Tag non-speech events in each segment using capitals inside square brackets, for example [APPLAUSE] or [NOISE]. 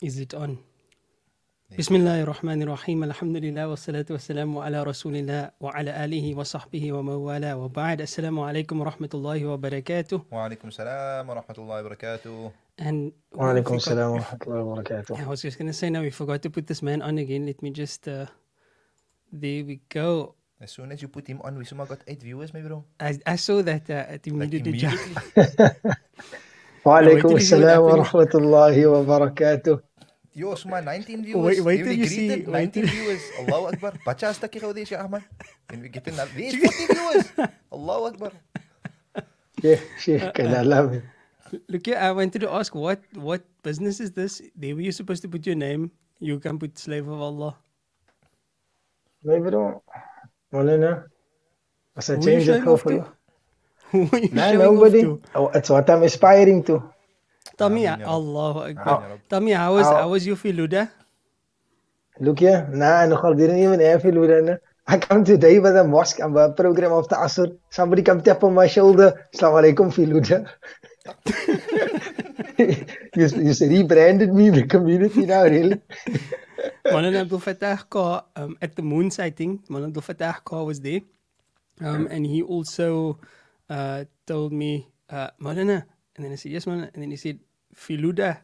Is it on? Bismillah ar-Rahman ar-Rahim. Alhamdulillah wa salatu wa salamu ala Rasulillah wa ala alihi wa sahbihi wa mawala wa ba'd. Assalamu alaikum wa rahmatullahi wa barakatuh. Wa alaikum salam wa rahmatullahi wa barakatuh. And wa alaikum salam wa rahmatullahi wa barakatuh. I was just going to say, now we forgot to put this man on again. Let me just, uh, there we go. As soon as you put him on, we somehow got eight viewers, maybe wrong. I, I saw that uh, at immediately. Like immediately. [LAUGHS] [LAUGHS] wa alaikum salam wa rahmatullahi wa barakatuh. Yo, somehow 19 viewers. Wait- wait till you see- wait 19 till- viewers. Allahu Akbar. Baca astagfir kau dia, Ahmad. And we get in that. There's [LAUGHS] 40 viewers. Allahu Akbar. Yeah, Sheikh uh, Kadalam. Uh, look here I wanted to ask what what business is this there were you supposed to put your name you can put slave of Allah Maybe don't. Molina. Must I Who you change it showing off for you? who are you Nah, showing off nobody. to Oh, it's what I'm aspiring to. Tell me Amin, ya Rab. Allahu Amin, Akbar ya Rab. tell me how was How- how was your filuda Look here. Nah, Nukhal didn't even have it with her. I come today by the mosque and a program of the Asr. Somebody come tap on my shoulder. Assalamu alaikum, Filuda. [LAUGHS] you, you rebranded me in the community now, really? Maulana Abdul Fattah Khan um, at the moon sighting, Maulana Abdul Fattah Khan was there. Um, and he also uh, told me, uh, Maulana, and then I said, yes, Maulana. And then he said, Filuda.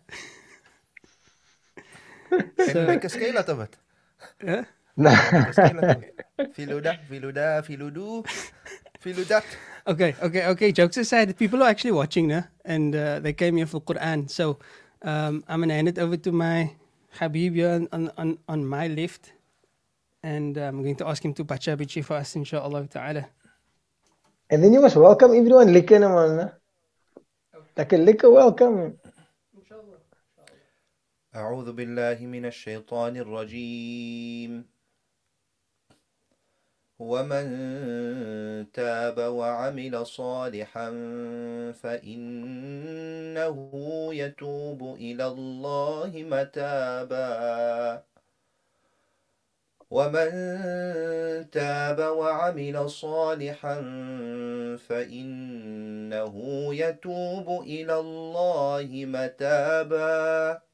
Can you make a scale out of it? Huh? Nah. Make a scale out of it. Filuda, filuda, filudu, filudat. Okay, okay, okay. Jokes aside, people are actually watching now, and uh, they came here for Quran. So um, I'm gonna hand it over to my Habib here on, on, on, on my left, and uh, I'm going to ask him to bacha bichi for us, inshallah ta'ala. And then you must welcome everyone lekker na man. Lekker lekker welcome. أعوذ بالله من الشيطان الرجيم. ومن تاب وعمل صالحا فإنه يتوب إلى الله متابا. ومن تاب وعمل صالحا فإنه يتوب إلى الله متابا.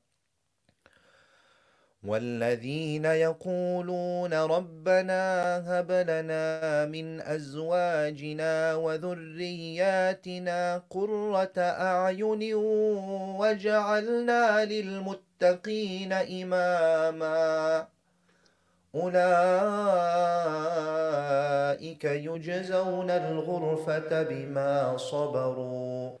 والذين يقولون ربنا هب لنا من أزواجنا وذرياتنا قرة أعين واجعلنا للمتقين إماما. أولئك يجزون الغرفة بما صبروا.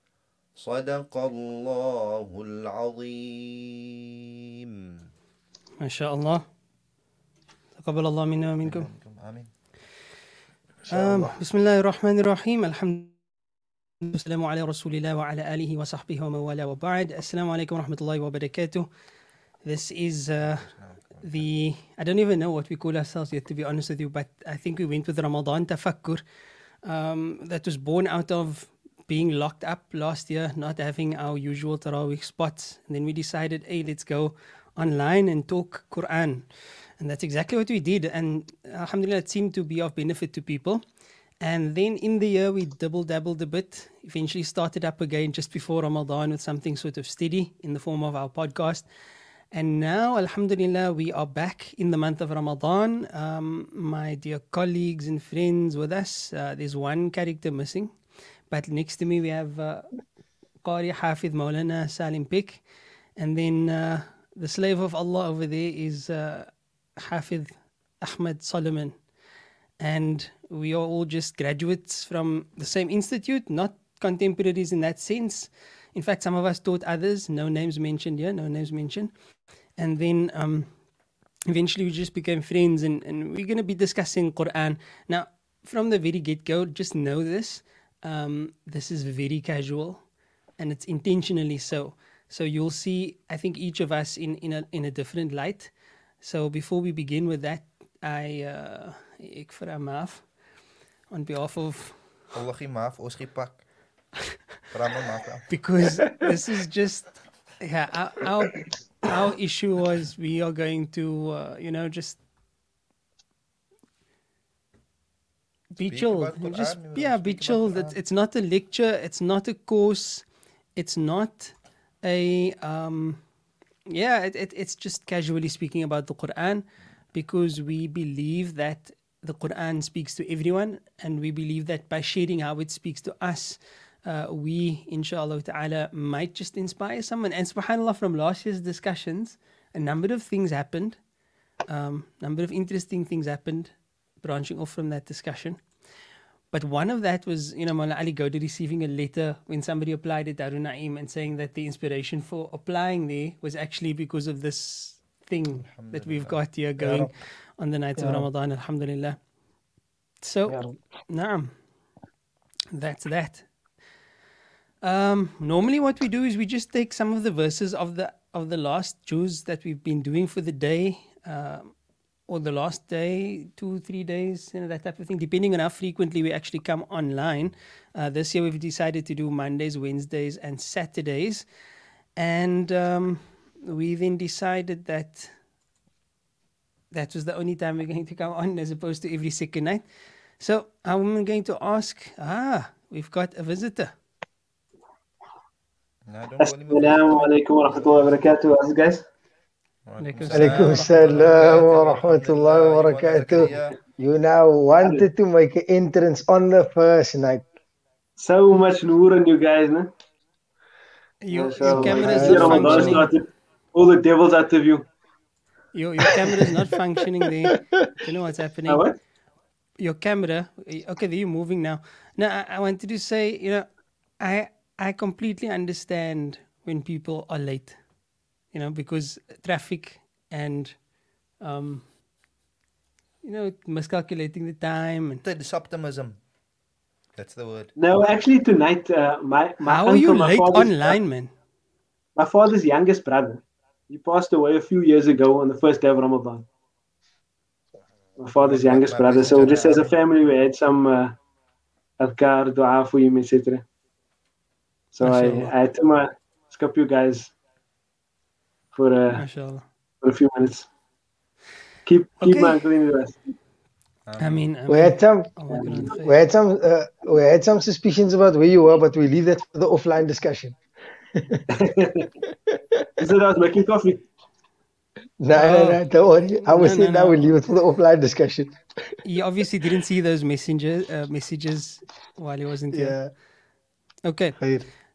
صدق الله العظيم. ما شاء الله. تقبل الله منا ومنكم. آمين. بسم الله. الرحمن الرحيم الحمد والسلام على رسول الله وعلى آله وصحبه ومن والاه وبعد. السلام عليكم ورحمة الله وبركاته. This is uh, the I don't even know what we call ourselves yet to be honest with you but I think we went with Ramadan Tafakkur. Um, that was born out of being locked up last year not having our usual Taraweeh spots and then we decided hey let's go online and talk Quran and that's exactly what we did and alhamdulillah it seemed to be of benefit to people and then in the year, we double dabbled a bit. Eventually, started up again just before Ramadan with something sort of steady in the form of our podcast. And now, Alhamdulillah, we are back in the month of Ramadan. Um, my dear colleagues and friends with us, uh, there's one character missing. But next to me, we have uh, Qari Hafid Maulana Salim Pik. And then uh, the slave of Allah over there is uh, Hafid Ahmed Solomon. and we are all just graduates from the same institute, not contemporaries in that sense. In fact, some of us taught others, no names mentioned here, no names mentioned. And then um, eventually we just became friends, and, and we're going to be discussing Quran. Now, from the very get go, just know this um, this is very casual and it's intentionally so. So you'll see, I think, each of us in, in, a, in a different light. So before we begin with that, I, uh, ek vra maaf on behalf of [LAUGHS] Allah maaf, ons pak. Because this is just yeah our, our our issue was we are going to uh, you know just be Speak chill about just yeah be speak about chill that Quran. it's not a lecture it's not a course it's not a um yeah it, it, it's just casually speaking about the quran because we believe that the quran speaks to everyone and we believe that by sharing how it speaks to us uh, we inshallah ta'ala might just inspire someone and subhanallah from last year's discussions a number of things happened um, number of interesting things happened branching off from that discussion but one of that was, you know, Mawla Ali Gowda receiving a letter when somebody applied at Darul Naim and saying that the inspiration for applying there was actually because of this thing that we've got here going on the nights of Ramadan, Alhamdulillah. So, Naam. That's that. Um, normally, what we do is we just take some of the verses of the of the last juz that we've been doing for the day, um, or the last day, two three days, you know that type of thing. Depending on how frequently we actually come online. Uh, this year, we've decided to do Mondays, Wednesdays, and Saturdays, and um, we then decided that that was the only time we're going to come on, as opposed to every second night. So I'm going to ask. Ah, we've got a visitor. No, don't call him a Assalamu alaikum wa rahmatullahi wa barakatuh. Guys? Alaikum Alaikum salam wa rahmatullahi wa barakatuh. You now wanted to make an entrance on the first night. So much noor on you guys, man. Your, So, your camera is not Ramadan functioning. started. All the devils out of you. Your, your camera is not functioning there. You know what's happening? Ah, what? Your camera. Okay, you're moving now. No, I, I wanted to say, you know, I I completely understand when people are late. You know, because traffic and um, you know, miscalculating the time and It's optimism. That's the word. No, actually tonight, uh, my my how are you my late father's, online, man? my father's youngest brother, he passed away a few years ago on the first day of Ramadan. My father's youngest my brother. So just as a family, we had some uh, adkar, dua for him, etc. So I, Mashallah. I had to uh, skip you guys for uh, MashaAllah. for a few minutes. Keep keep Okay. my uncle in your I mean, I We mean had some oh we had some uh, we had some suspicions about where you were, but we leave that for the offline discussion. He said I was making coffee. No, Oh. no, no, don't worry. I was No, no, saying now no. we leave it for the offline discussion. you obviously didn't see those messages uh, messages while he wasn't here. Yeah. Okay,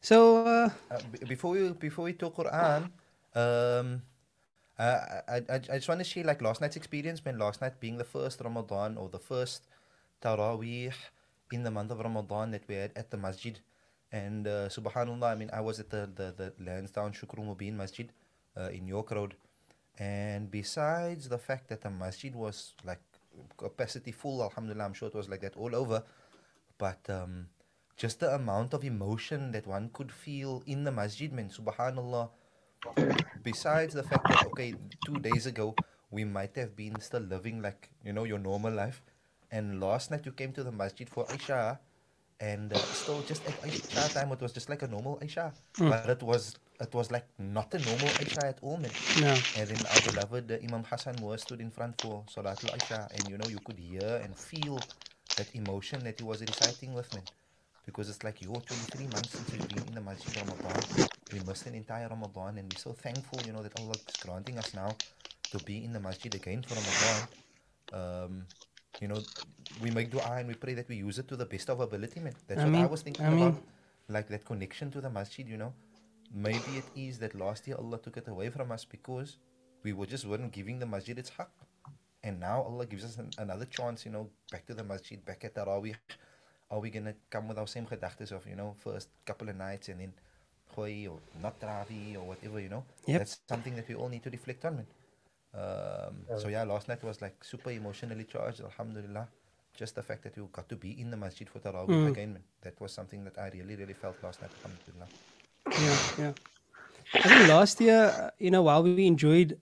so uh, Uh, before we before we talk Quran, um, I, I I just want to share like last night's experience. Man, last night being the first Ramadan or the first Taraweeh in the month of Ramadan that we had at the masjid, and uh, Subhanallah, I mean, I was at the the, the Lansdowne Shukr Mubin Masjid uh, in York Road, and besides the fact that the masjid was like capacity full, Alhamdulillah, I'm sure it was like that all over, but um, just the amount of emotion that one could feel in the masjid, man, subhanallah. Besides the fact that, okay, two days ago, we might have been still living like, you know, your normal life. And last night you came to the masjid for Isha, and uh, still just at Isha time, it was just like a normal Isha. But it was it was like not a normal Isha at all, man. no, And then our beloved uh, Imam Hassan was stood in front for Salatul Isha, and you know, you could hear and feel that emotion that he was reciting with me. Because it's like, yo, 23 months since you've been in the Masjid Ramadan. We missed an entire Ramadan, and we're so thankful, you know, that Allah is granting us now to be in the Masjid again for Ramadan. Um, you know, we make dua and we pray that we use it to the best of our ability, man. That's I what I was thinking I mean- about. Like that connection to the Masjid, you know. Maybe it is that last year Allah took it away from us because we were just weren't giving the masjid its haq. And now Allah gives us an, another chance, you know, back to the masjid, back at Taraweeh. Are we gonna come with our same gedachtes of, you know, first couple of nights and then gooi or not Taraweeh or whatever, you know? Yep. That's something that we all need to reflect on, man. Um, so yeah, last night was like super emotionally charged, alhamdulillah. Just the fact that we got to be in the masjid for Tarawih Mm. again, man. That was something that I really, really felt last night, alhamdulillah. Yeah, yeah. I think last year, you know, while we enjoyed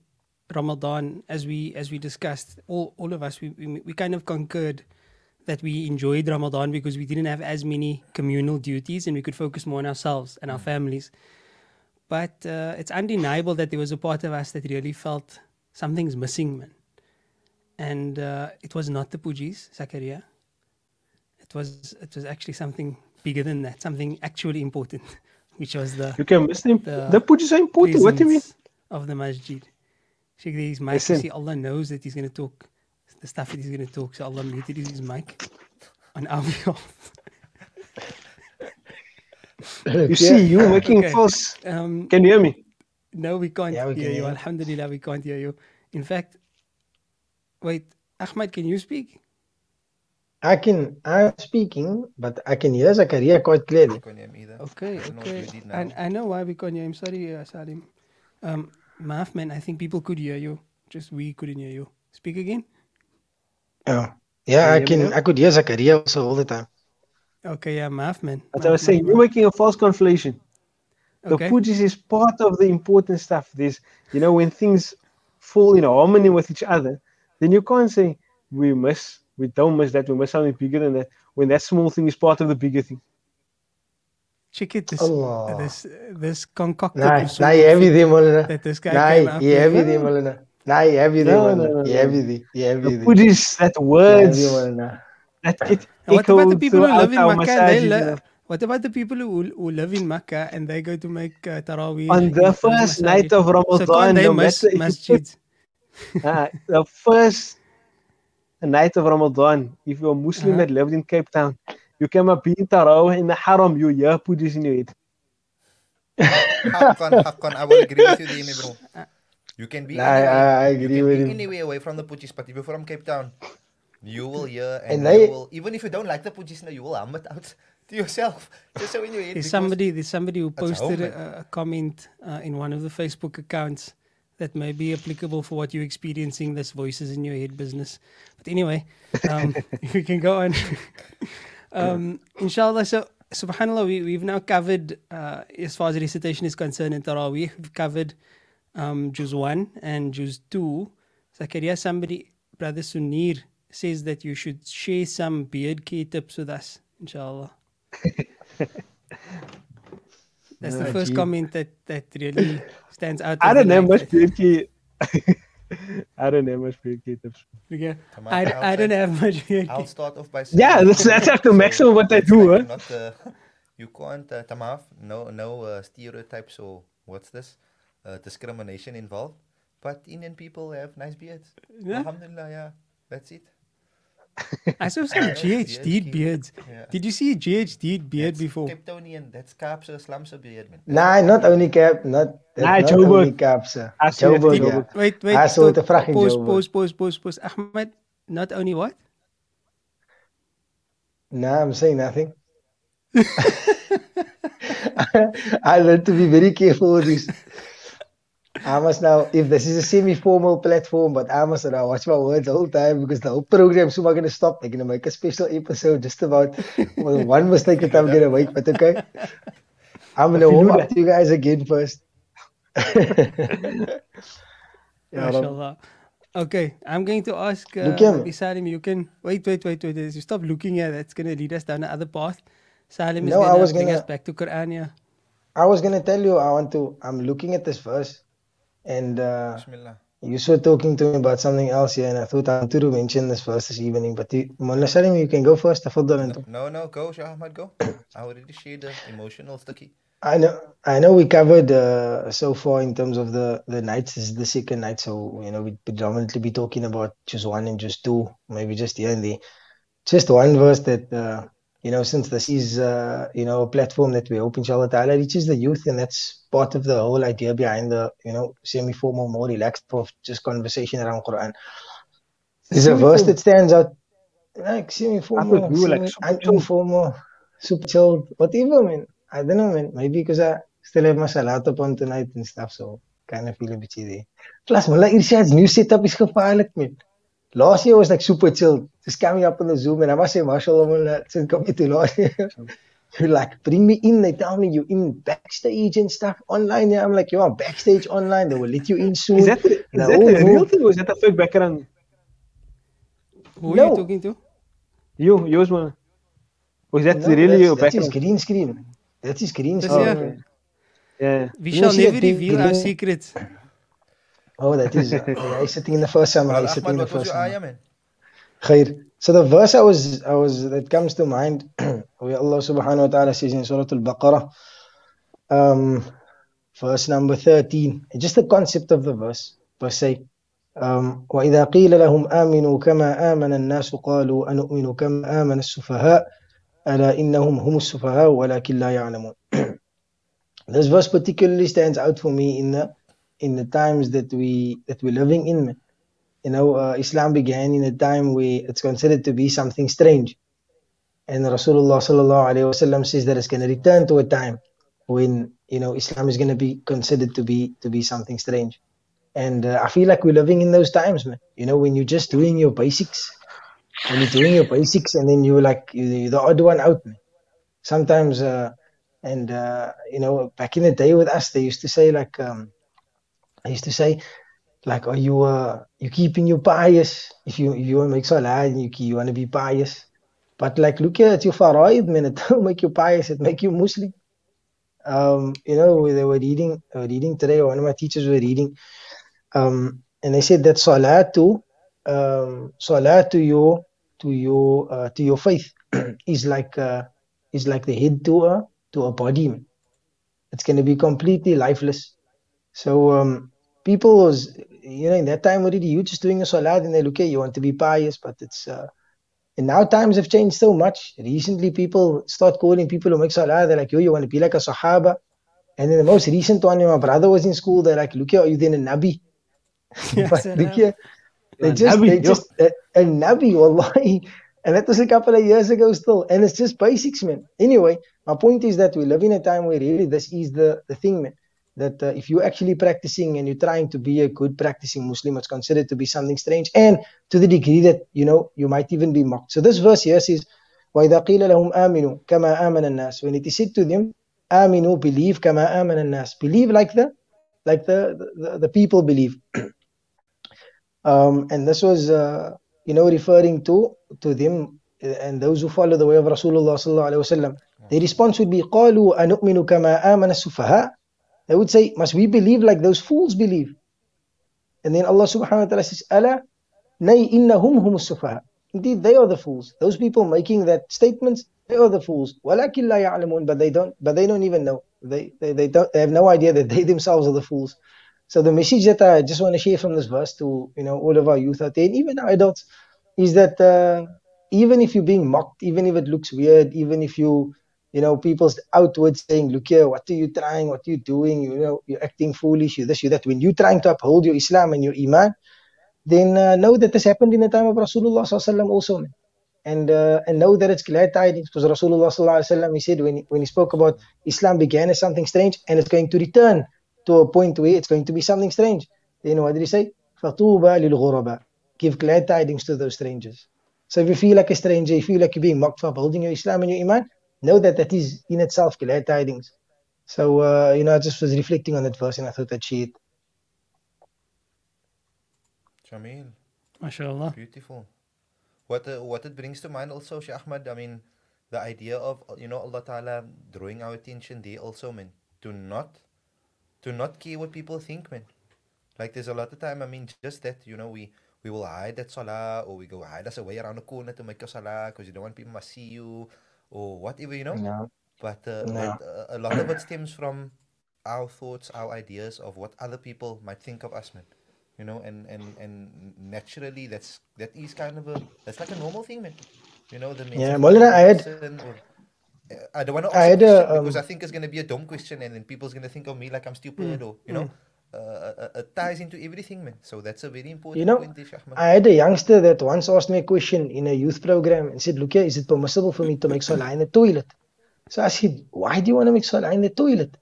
Ramadan, as we as we discussed, all all of us, we we, we kind of concurred that we enjoyed Ramadan because we didn't have as many communal duties and we could focus more on ourselves and our families. But uh, it's undeniable that there was a part of us that really felt something's missing, man. And uh, it was not the Pujis, Zakaria. It was it was actually something bigger than that, something actually important, [LAUGHS] which was the You can miss them. The The pujas are important. What do you mean? of the masjid. Sheikh, you Listen. see, Allah knows that he's going to talk the stuff that he's going to talk. So Allah muted his mic on our behalf. You see, you're making Okay. false. Um, Can you hear me? no, we can't Yeah, we hear can you. hear you. Alhamdulillah, we can't hear you. In fact, wait, Ahmad, can you speak? I can, I'm speaking, but I can hear Zakaria quite clearly. Couldn't hear me either. Okay, I know what okay. you did. And I know why we can't hear him. Sorry, uh, Salim. Um, Maaf, man, I think people could hear you. Just we couldn't hear you. Speak again. Oh. Yeah, I Can you hear me can, I could hear Zakaria also all the time. Okay, yeah, Maaf, man. As I was saying, maaf, you're making a false conflation. The Okay. pujas is part of the important stuff. This, you know, when things fall in harmony with each other, then you can't say we miss, we don't miss that, we miss something bigger than that. When that small thing is part of the bigger thing. Check it. This, Allah. this, this concocted. Nee, usul nee, jy het die Molina. that this guy Nee, came up jy with. het Molina. Nee, jy het die No, Molina. no, no, Jy het no. die, jy het The die. that Jy het words, die that get And what about the people who live in throughout our Makkah? They masajid, li- what about the people who, who live in Makkah and they go to make uh, Taraweeh? On the first masajid? night of Ramadan, can't they no miss matter if you put masjids? [LAUGHS] Ah, the first night of Ramadan, if you're a Muslim Uh-huh. that lived in Cape Town, you came up in Tarawih in the Haram, you hear pujas in your head. Haqqan, haqqan, I will agree with you, Demi, bro. [LAUGHS] You can be Nah, I- anywhere, I you agree can with be him. anywhere away from the Pujis, but if you're from Cape Town, you will hear and, And you they- will, even if you don't like the Pujis, no, you will hum it out [LAUGHS] to yourself. Just so in your head. There's somebody, there's somebody who posted a, a comment uh, in one of the Facebook accounts that may be applicable for what you're experiencing. This voices in your head business. But anyway, um, [LAUGHS] [LAUGHS] we can go on. um, inshallah. So, subhanallah, we, we've now covered, uh, as far as recitation is concerned in Taraweeh, we've covered um, Juz 1 and Juz 2. Zakaria, somebody, Brother Sunir, says that you should share some beard care tips with us, inshallah. [LAUGHS] That's the Ah, first gee. comment that, that really stands out. I don't the have much beard key. [LAUGHS] I don't have much beard key tips. Okay. On, I, I'll I don't have much beard I'll start off by saying. Yeah, that's, that's like [LAUGHS] the maximum what they that's do, like huh? Not, uh, you can't, uh, Tamaf, no, no uh, stereotypes or what's this? Uh, discrimination involved. But Indian people have nice beards. Yeah. Alhamdulillah, yeah. That's it. [LAUGHS] I saw some GHD care. beards. Yeah. Did you see a GHD beard That's before? Cape Townian, that's Kaapse, Slamse beard, man. Nee, not only Cap, not, Nah, not Joburg. only Cap, sir. I Joburg, Joburg. yeah. Wait, wait. I saw the vraag in pause, Joburg. pause, pause, pause, pause. Ahmed, not only what? Nah, I'm saying nothing. [LAUGHS] I learned to be very careful with this. [LAUGHS] I must now, if this is a semi-formal platform, but I must now watch my words the whole time because the whole program soon going to stop. They're going to make a special episode just about well, one mistake that I'm going to make, but okay. I'm going to warm up to you guys again first. [LAUGHS] MashaAllah. Okay, I'm going to ask uh, Look him. maybe Salim, you can wait, wait, wait, wait. As you stop looking at that's going to lead us down another path. Salim is No, going to bring gonna- us back to Quran. Yeah. I was going to tell you, I want to, I'm looking at this verse and uh, you were talking to me about something else, yeah, and I thought I'm to mention this first this evening, but you, Mullah Salim, you can go first. No, no, no, go, Shah Ahmad, go. [COUGHS] I already shared the emotional sticky. I know, I know. We covered uh, so far in terms of the the nights. This is the second night, so you know we predominantly be talking about just one and just two, maybe just the and. Just one verse that uh, you know, since this is uh, you know a platform that we hope inshallah ta'ala reaches the youth, and that's part of the whole idea behind the you know semi-formal, more relaxed of just conversation around Quran. There's a verse that stands out like semi-formal, thought we were like semi, informal, super chilled, whatever, man. I don't know, man. Maybe because I still have my salat upon tonight and stuff, so kind of feel a bit there. Plus, Mullah Irshad's new setup is gevaarlijk, man. Last year I was like super chilled. Just coming up on the Zoom, and I must say, mashallah, Mullah, since coming to last year, [LAUGHS] you like bring me in. They tell me you're in backstage and stuff online. Yeah, I'm like, yo, I'm backstage online. They will let you in soon. Is that the, is The that whole the real thing or is that a fake background? Who are No. you talking to? You, yours one. Or is that No, really that's, your that's his background? green screen. That's his green screen. year? man. Yeah. We You shall never thing reveal our secrets. Oh, that is. Uh, [LAUGHS] yeah, he's sitting in the first summer. Brother He's sitting in Ahmad, the what was first your summer. ayah, man? Khair. So the verse I was, I was that comes to mind, [CLEARS THROAT] where Allah Subhanahu wa Taala says in Surah Al-Baqarah, um, verse number thirteen. Just the concept of the verse per se. Um, وإذا قيل لهم آمنوا كما آمن الناس قالوا أنؤمن كما آمن السفهاء ألا إنهم هم السفهاء ولكن لا يعلمون. [CLEARS THROAT] This verse particularly stands out for me in the in the times that we that we're living in. You know, uh, Islam began in a time where it's considered to be something strange, and Rasulullah sallallahu alaihi wasallam says that it's going to return to a time when you know Islam is going to be considered to be to be something strange. And uh, I feel like we're living in those times, man. You know, when you're just doing your basics, when you're doing your basics, and then you're like you're the odd one out, man. Sometimes, uh, and uh, you know, back in the day with us, they used to say like, um, I used to say, like, are you uh, you keeping your bias? If you if you want to make salah you you want to be pious, but like look at your faraid, man. [LAUGHS] It don't make you pious. It make you Muslim. Um, you know, they were reading, reading today. One of my teachers were reading, um, and they said that salatu, um, salat to your to your uh, to your faith [CLEARS THROAT] is like uh, is like the head to a to a body. It's going to be completely lifeless. So um, people was you know in that time already you just doing a salat and they look at you want to be pious, but it's uh, and now times have changed so much. Recently, people start calling people who make salah. They're like, yo, you want to be like a sahaba. And then the most recent one, when my brother was in school, they're like, look here, are you then a nabi? [LAUGHS] [LAUGHS] But look here, they A just, nabi, they yo. just, a, a nabi, wallahi. And that was a couple of years ago still. And it's just basics, man. Anyway, my point is that we live in a time where really this is the, the thing, man That uh, if you're actually practicing and you're trying to be a good practicing Muslim, it's considered to be something strange. And to the degree that, you know, you might even be mocked. So this verse here says, وَإِذَا قِيلَ لَهُمْ آمِنُوا كَمَا آمَنَ النَّاسِ When it is said to them, آمِنُوا, believe, كَمَا آمَنَ النَّاسِ Believe like the, like the, the, the people believe. [CLEARS THROAT] Um, and this was, uh, you know, referring to to them uh, and those who follow the way of Rasulullah sallallahu alaihi wasallam. The response would be, قالوا أنؤمن كما آمن السفهاء. They would say, must we believe like those fools believe? And then Allah subhanahu wa ta'ala says, ألا nay innahum hum السفهاء. Indeed, they are the fools. Those people making that statements, they are the fools. ولكن لا يعلمون, but they don't, but they don't even know. They, they, they don't, they have no idea that they [LAUGHS] themselves are the fools. So the message that I just want to share from this verse to you know all of our youth out there, and even our adults, is that uh, even if you're being mocked, even if it looks weird, even if you you know, people's outward saying, look here, what are you trying? What are you doing? You know, you're acting foolish, you this, you that. When you're trying to uphold your Islam and your Iman, then uh, know that this happened in the time of Rasulullah also. Man. And uh, and know that it's glad tidings because Rasulullah he said when he, when he spoke about Islam began as something strange and it's going to return to a point where it's going to be something strange. Then what did he say? Fatuba lil Give glad tidings to those strangers. So if you feel like a stranger, you feel like you're being mocked for upholding your Islam and your Iman, know that that is in itself glad tidings. So, uh, you know, I just was reflecting on that verse and I thought I'd share it. Jamil, MashaAllah. beautiful. What uh, what it brings to mind also, Shaykh Ahmad, I mean, the idea of you know Allah Taala drawing our attention there also, man. To not, to not care what people think, man. Like there's a lot of time, I mean, just that you know we we will hide that salah or we go hide us away around the corner to make a salah because you don't want people to see you or whatever, you know. No. But uh, No. uh, a lot of it stems from our thoughts, our ideas of what other people might think of us, man. You know, and and and naturally, that's that is kind of a that's like a normal thing, man. You know, the Yeah, Maulana, I had- or- uh, I don't want to I ask had a question because um, I think it's going to be a dumb question, and then people's going to think of me like I'm stupid, or you know. uh, uh, uh, ties into everything, man. So that's a very important You know, point, there, Shahman. I had a youngster that once asked me a question in a youth program and said, Look here, is it permissible for me to make salah in the toilet? So I said, Why do you want to make salah in the toilet?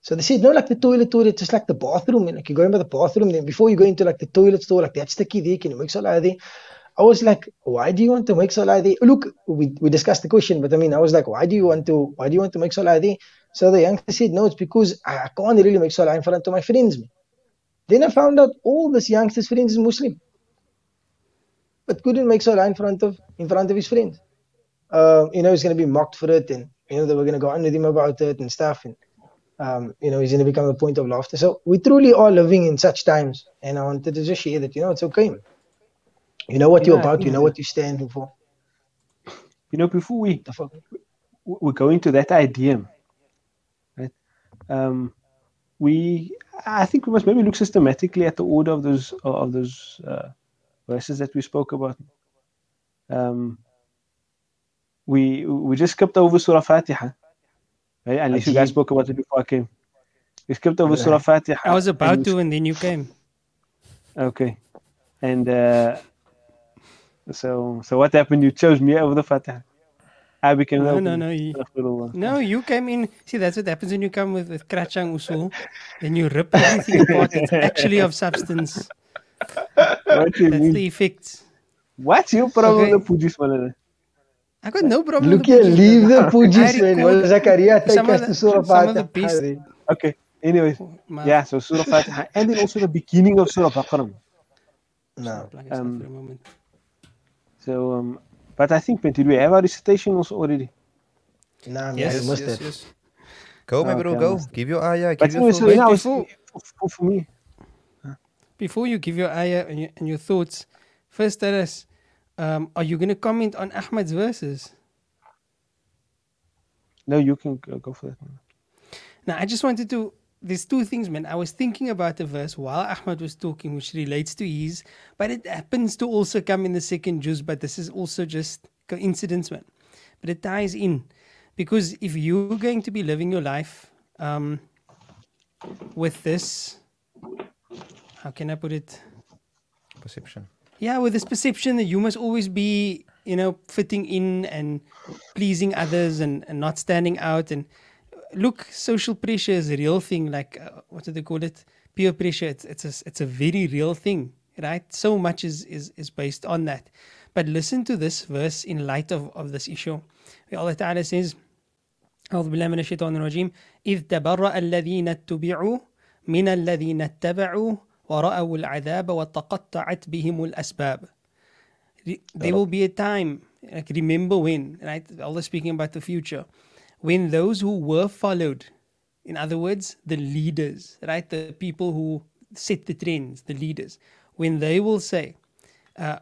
So they said, No, like the toilet, toilet, just like the bathroom. And like you go into the bathroom, then before you go into like the toilet store, like that's the key there, can you make salah there? I was like, why do you want to make salah there? Look, we, we discussed the question, but I mean, I was like, why do you want to why do you want to make salah there? So the youngster said, no, it's because I, I can't really make salah in front of my friends. Man. Then I found out all this youngster's friends is Muslim, but couldn't make salah in front of in front of his friends. Uh, you know, he's going to be mocked for it, and you know they were going to go on with him about it and stuff, and um, you know he's going to become a point of laughter. So we truly are living in such times, and I wanted to just share that you know it's okay. You know what Yeah, you're about. You know what you're standing for. You know, before we we go into that idea, right? Um, we I think we must maybe look systematically at the order of those of those uh, verses that we spoke about. Um, we we just skipped over Surah Fatiha, right? Unless you guys spoke about it before I came. We skipped over. Surah Fatiha. I was about and to, and then you came. Okay. And uh, so so what happened? You chose me over the Fatiha. I became No, the no, opener. no. You, Astaghfirullah. no, you came in. See, that's what happens when you come with, with Krachang Usul. Then you rip everything apart. It's [LAUGHS] actually of substance. What do you That's mean? the effect. What's your problem Okay. with the Pujis, man? I got no problem Look with here, the Pujis, leave the Pujis, I man. Well, Zakaria, take us the- to Surah some of the Fatiha. Okay. Anyways, My- yeah. So Surah Fatiha, [LAUGHS] and then also the beginning of Surah Baqarah. No. Plug yourself Um, for a moment. So, um, but I think, man, did we have our recitation also already? Nah, man, Yes, you yes, missed yes, it. yes. Go, my Okay, bro, I go. Give your ayah, But give your anyway, so full Wait, you know, before- for, for, for me, Before you give your ayah and your, and your thoughts, first tell us, um, are you going to comment on Ahmad's verses? no, you can go, go for that. Man. Now, I just wanted to. There's two things, man. I was thinking about the verse while Ahmad was talking, which relates to ease, but it happens to also come in the second juz, but this is also just coincidence, man. But it ties in. Because if you're going to be living your life um, with this, how can I put it? perception. Yeah, with this perception that you must always be, you know, fitting in and pleasing others and, and not standing out. And look, social pressure is a real thing. Like, uh, what do they call it? Peer pressure. It's, it's, a, it's a very real thing, right? So much is, is, is based on that. But listen to this verse in light of, of this issue. Where Allah Ta'ala says, أعوذ بالله من الشيطان الرجيم إذ تبرأ الذين اتبعوا من الذين اتبعوا ورأوا العذاب وتقطعت بهم الأسباب Re- There will be a time, like remember when, right? Allah speaking about the future, when those who were followed, in other words, the leaders, right? The people who set the trends, the leaders, when they will say, uh,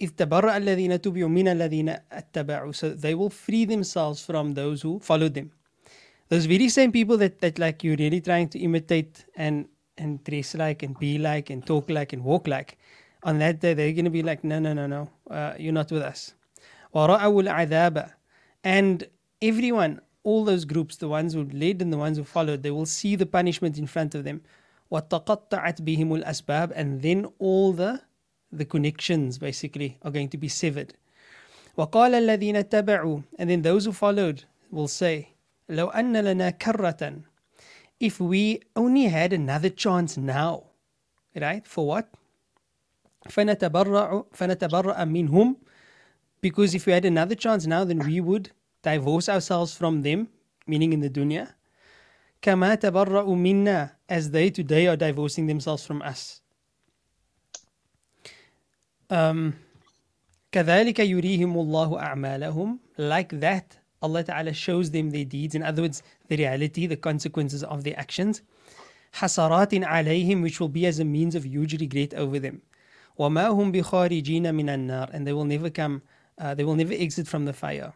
إذ تبرأ الذين تبعوا من الذين اتبعوا so they will free themselves from those who followed them those very same people that, that like you're really trying to imitate and and dress like and be like and talk like and walk like on that day they're going to be like no no no no uh, you're not with us وَرَأَوُا الْعَذَابَ and everyone all those groups the ones who led and the ones who followed they will see the punishment in front of them وَتَقَطَّعَتْ بِهِمُ الْأَسْبَابِ and then all the the connections basically are going to be severed وقال الذين اتبعوا and then those who followed will say لو أن لنا كرة if we only had another chance now right for what فنتبرأ فنتبرأ منهم because if we had another chance now then we would divorce ourselves from them meaning in the dunya كما تبرأوا منا as they today are divorcing themselves from us um, كذلك يريهم الله أعمالهم like that Allah Ta'ala shows them their deeds in other words the reality the consequences of their actions حسرات عليهم which will be as a means of huge regret over them وما هم بخارجين من النار and they will never come uh, they will never exit from the fire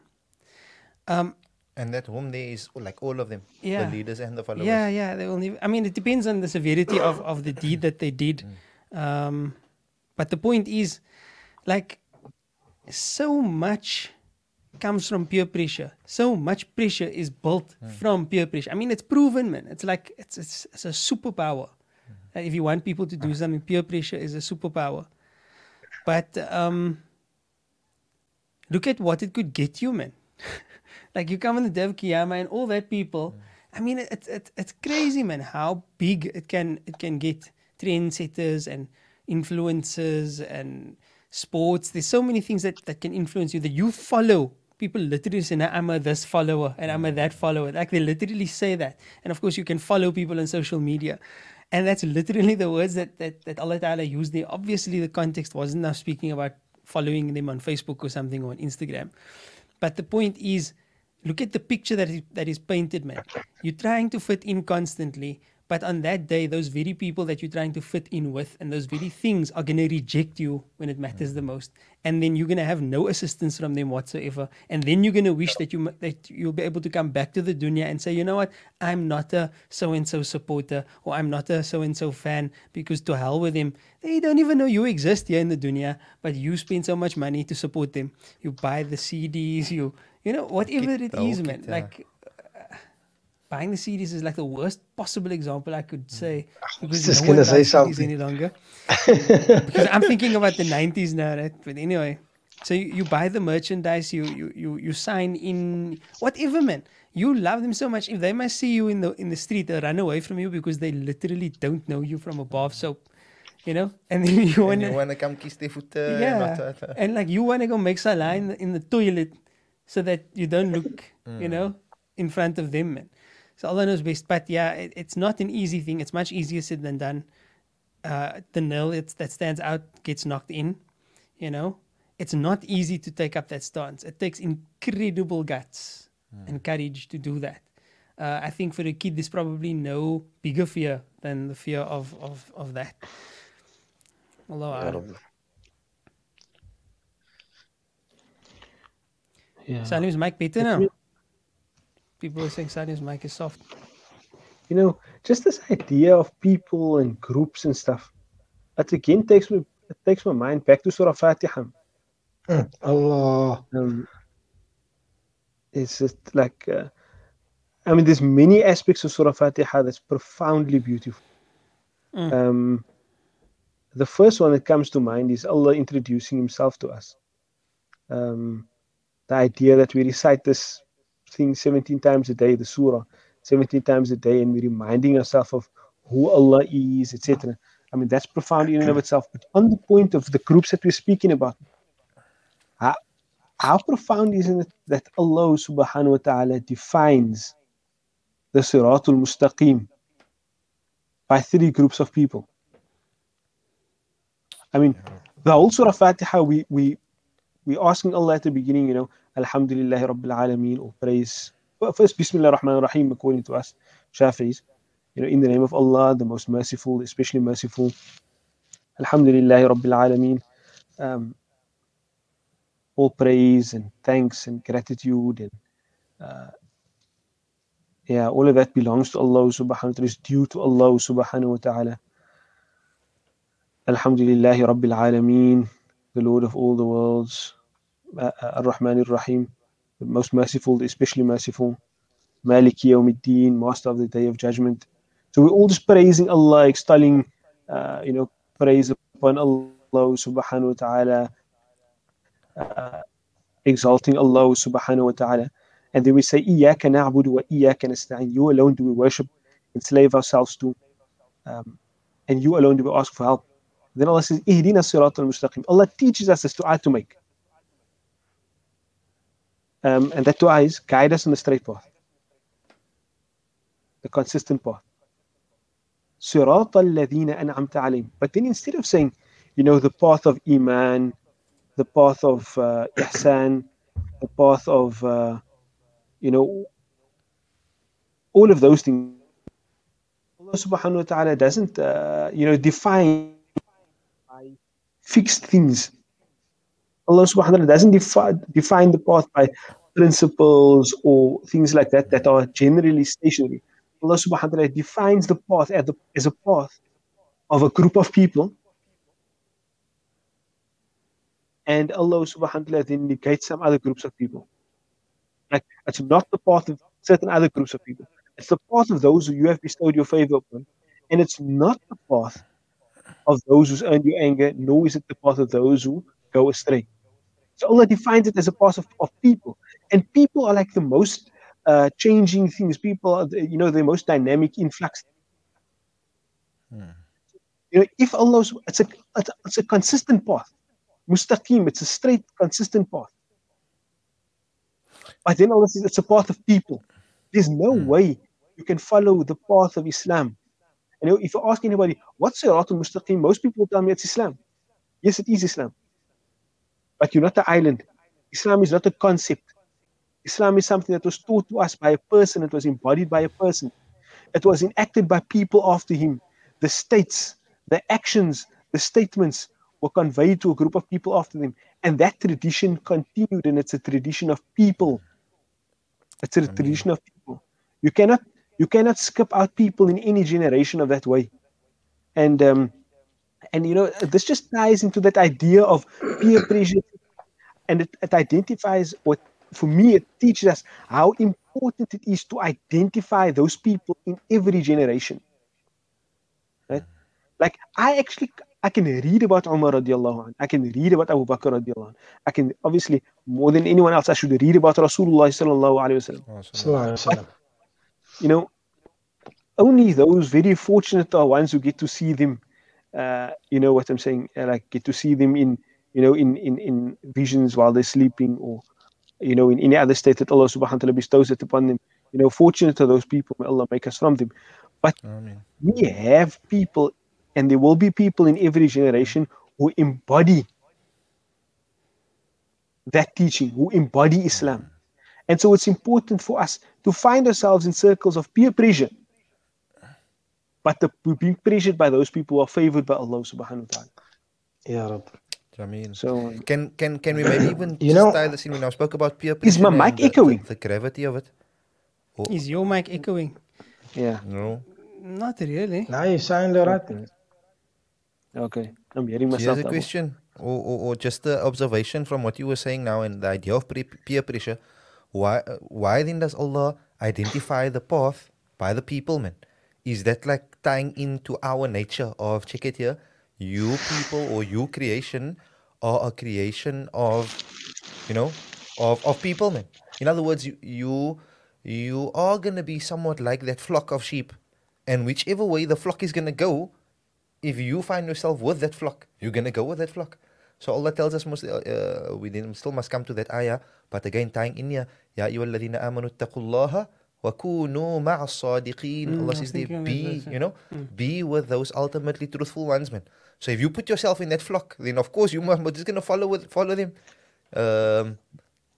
um, And that whom there is like all of them, Yeah. the leaders and the followers. Yeah, yeah, they will never. I mean, it depends on the severity of, of the deed that they did. Um, but the point is, like, so much comes from peer pressure. So much pressure is built from peer pressure. I mean, it's proven, man. It's like it's it's, it's a superpower, Uh, if you want people to do [LAUGHS] something, peer pressure is a superpower. But um, look at what it could get you, man. [LAUGHS] like you come in the Dev Kiyama and all that people. I mean, it's it's it's crazy, man. How big it can it can get trendsetters and influencers and sports. There's so many things that that can influence you that you follow. People literally say, "Nah, "I'm a this follower and I'm a that follower." Like they literally say that. And of course, you can follow people on social media. And that's literally the words that, that, that Allah Ta'ala used there. Obviously, the context wasn't now speaking about following them on Facebook or something or on Instagram. But the point is, look at the picture that is, that is painted, man. You're trying to fit in constantly, but on that day, those very people that you're trying to fit in with and those very things are going to reject you when it matters the most. And then you're going to have no assistance from them whatsoever. And then you're going to wish that, you, that you'll be able to come back to the dunya and say, you know what, I'm not a so and so supporter or I'm not a so and so fan because to hell with them. They don't even know you exist here in the dunya, but you spend so much money to support them. You buy the CDs, you, you know, whatever it is, man. Like, uh, buying the CDs is like the worst possible example I could say because [LAUGHS] just no gonna say something. any longer. [LAUGHS] because I'm thinking about the 90s now, right? But anyway, so you, you buy the merchandise, you, you you you sign in, whatever, man. You love them so much. If they must see you in the in the street, they'll run away from you because they literally don't know you from a bar of soap, you know. And then [LAUGHS] you want to come kies die voete en yeah, and like you want to go make salah in the, in the toilet so that you don't look, you know, in front of them. Man. So Allah knows best. But yeah, it, it's not an easy thing. It's much easier said than done. Uh, the nail it's, that stands out gets knocked in. You know, it's not easy to take up that stance. It takes incredible guts and courage to do that. Uh, I think for a kid, there's probably no bigger fear than the fear of of, of that. Allah Yeah. Salim's mic better now. People are saying Salim's mic is soft. you know, just this idea of people and groups and stuff, it again takes me it takes my mind back to Surah Fatiha. Mm, Allah. Um, it's just like, uh, I mean, there's many aspects of Surah Fatiha that's profoundly beautiful. Mm. Um, the first one that comes to mind is Allah introducing Himself to us. Um, the idea that we recite this thing 17 times a day, the surah, 17 times a day, and we're reminding ourselves of who Allah is, etc. I mean, that's profound in and of itself. But on the point of the groups that we're speaking about, how, how profound isn't it that Allah subhanahu wa ta'ala defines the Siratul Mustaqim by three groups of people? I mean, the whole Surah Fatiha, we, we, we asking Allah at the beginning, you know, Alhamdulillah Rabbil Alameen, or praise. Well, first, Bismillah Rahman Rahim, according to us, Shafi'is. You know, in the name of Allah, the most merciful, especially merciful. Alhamdulillah Rabbil Alameen. Um, all praise and thanks and gratitude and uh, yeah, all of that belongs to Allah subhanahu wa ta'ala, is due to Allah subhanahu wa ta'ala. Alhamdulillah Rabbil Alameen, the Lord of all the worlds, uh, Ar-Rahman Ar-Rahim, the most merciful, the especially merciful, Maliki Yawmiddin, Master of the Day of Judgment. So we're all just praising Allah, extolling, uh, you know, praise upon Allah subhanahu wa ta'ala, uh, exalting Allah subhanahu wa ta'ala. And then we say, Iyaka na'budu wa iyaka nasta'in. You alone do we worship, enslave ourselves to, um, and you alone do we ask for help. Then Allah says, Ihdina sirat al-mustaqim. Allah teaches us this dua to make. Um, and that dua is guide us on the straight path, the consistent path. Sirat an'amta alayhim. But then instead of saying, you know, the path of Iman, the path of uh, Ihsan, the path of, uh, you know, all of those things, Allah subhanahu wa ta'ala doesn't, uh, you know, define fixed things. Allah subhanahu wa ta'ala doesn't defi- define the path by principles or things like that that are generally stationary. Allah subhanahu wa ta'ala defines the path as, the, as a path of a group of people. And Allah subhanahu wa ta'ala then negates some other groups of people. Like it's not the path of certain other groups of people. It's the path of those who you have bestowed your favor upon. And it's not the path of those who earn your anger, nor is it the path of those who go astray. So Allah defines it as a path of, of people. And people are like the most uh, changing things. People are, the, you know, the most dynamic influx. You know, if Allah, it's a, it's a, it's a consistent path. Mustaqim, it's a straight, consistent path. But then Allah says it's a path of people. There's no way you can follow the path of Islam. Know, if you ask anybody, what's Sirat al-Mustaqim? Most people will tell me it's Islam. Yes, it is Islam. But you're not the island. Islam is not a concept. Islam is something that was taught to us by a person, it was embodied by a person. It was enacted by people after him. The states, the actions, the statements were conveyed to a group of people after them. And that tradition continued, and it's a tradition of people. It's a tradition of people. You cannot you cannot skip out people in any generation of that way. And um, and you know this just ties into that idea of peer pressure, and it, it identifies what for me it teaches us how important it is to identify those people in every generation. Right? Like I actually I can read about Umar radiallahu anh. I can read about Abu Bakr radiallahu anh. I can obviously more than anyone else I should read about Rasulullah sallallahu alaihi wasallam. Sallallahu alaihi wasallam. You know, only those very fortunate are ones who get to see them. Uh, you know what I'm saying? Uh, like get to see them in you know in in in visions while they're sleeping or you know in any other state that Allah subhanahu wa ta'ala bestows it upon them. You know, fortunate are those people. May Allah make us from them. But Ameen. we have people, and there will be people in every generation who embody that teaching, who embody Islam. And so it's important for us to find ourselves in circles of peer pressure. But the, we're being pressured by those people who are favored by Allah subhanahu wa ta'ala. Ya Rab. Jameen. So um, Can can can we maybe even [CLEARS THROAT] You just know- tie this in? We now spoke about peer pressure. Is my mic and the- echoing? The, the gravity of it. Is your mic echoing? yeah, No. Not really. Now you sound alright. okay. I'm hearing Here's myself. a question, or, or, or just the observation from what you were saying now, and the idea of pre- peer pressure. Why why then does Allah identify the path by the people, man? Is that like tying into our nature of check it here? You people or you creation are a creation of, you know, of of people, man. In other words, you you you are gonna be somewhat like that flock of sheep, and whichever way the flock is gonna go, if you find yourself with that flock, you're gonna go with that flock. So Allah tells us must, uh, uh, we still must come to that ayah, but again tying in here, Ya ayyuhalladhina amanu taqullaha wa kunu sadiqeen. Mm, Allah says there, thinking of that be, you know, be with those ultimately truthful ones, man. So if you put yourself in that flock, then of course you must we're just gonna follow with follow them. Um,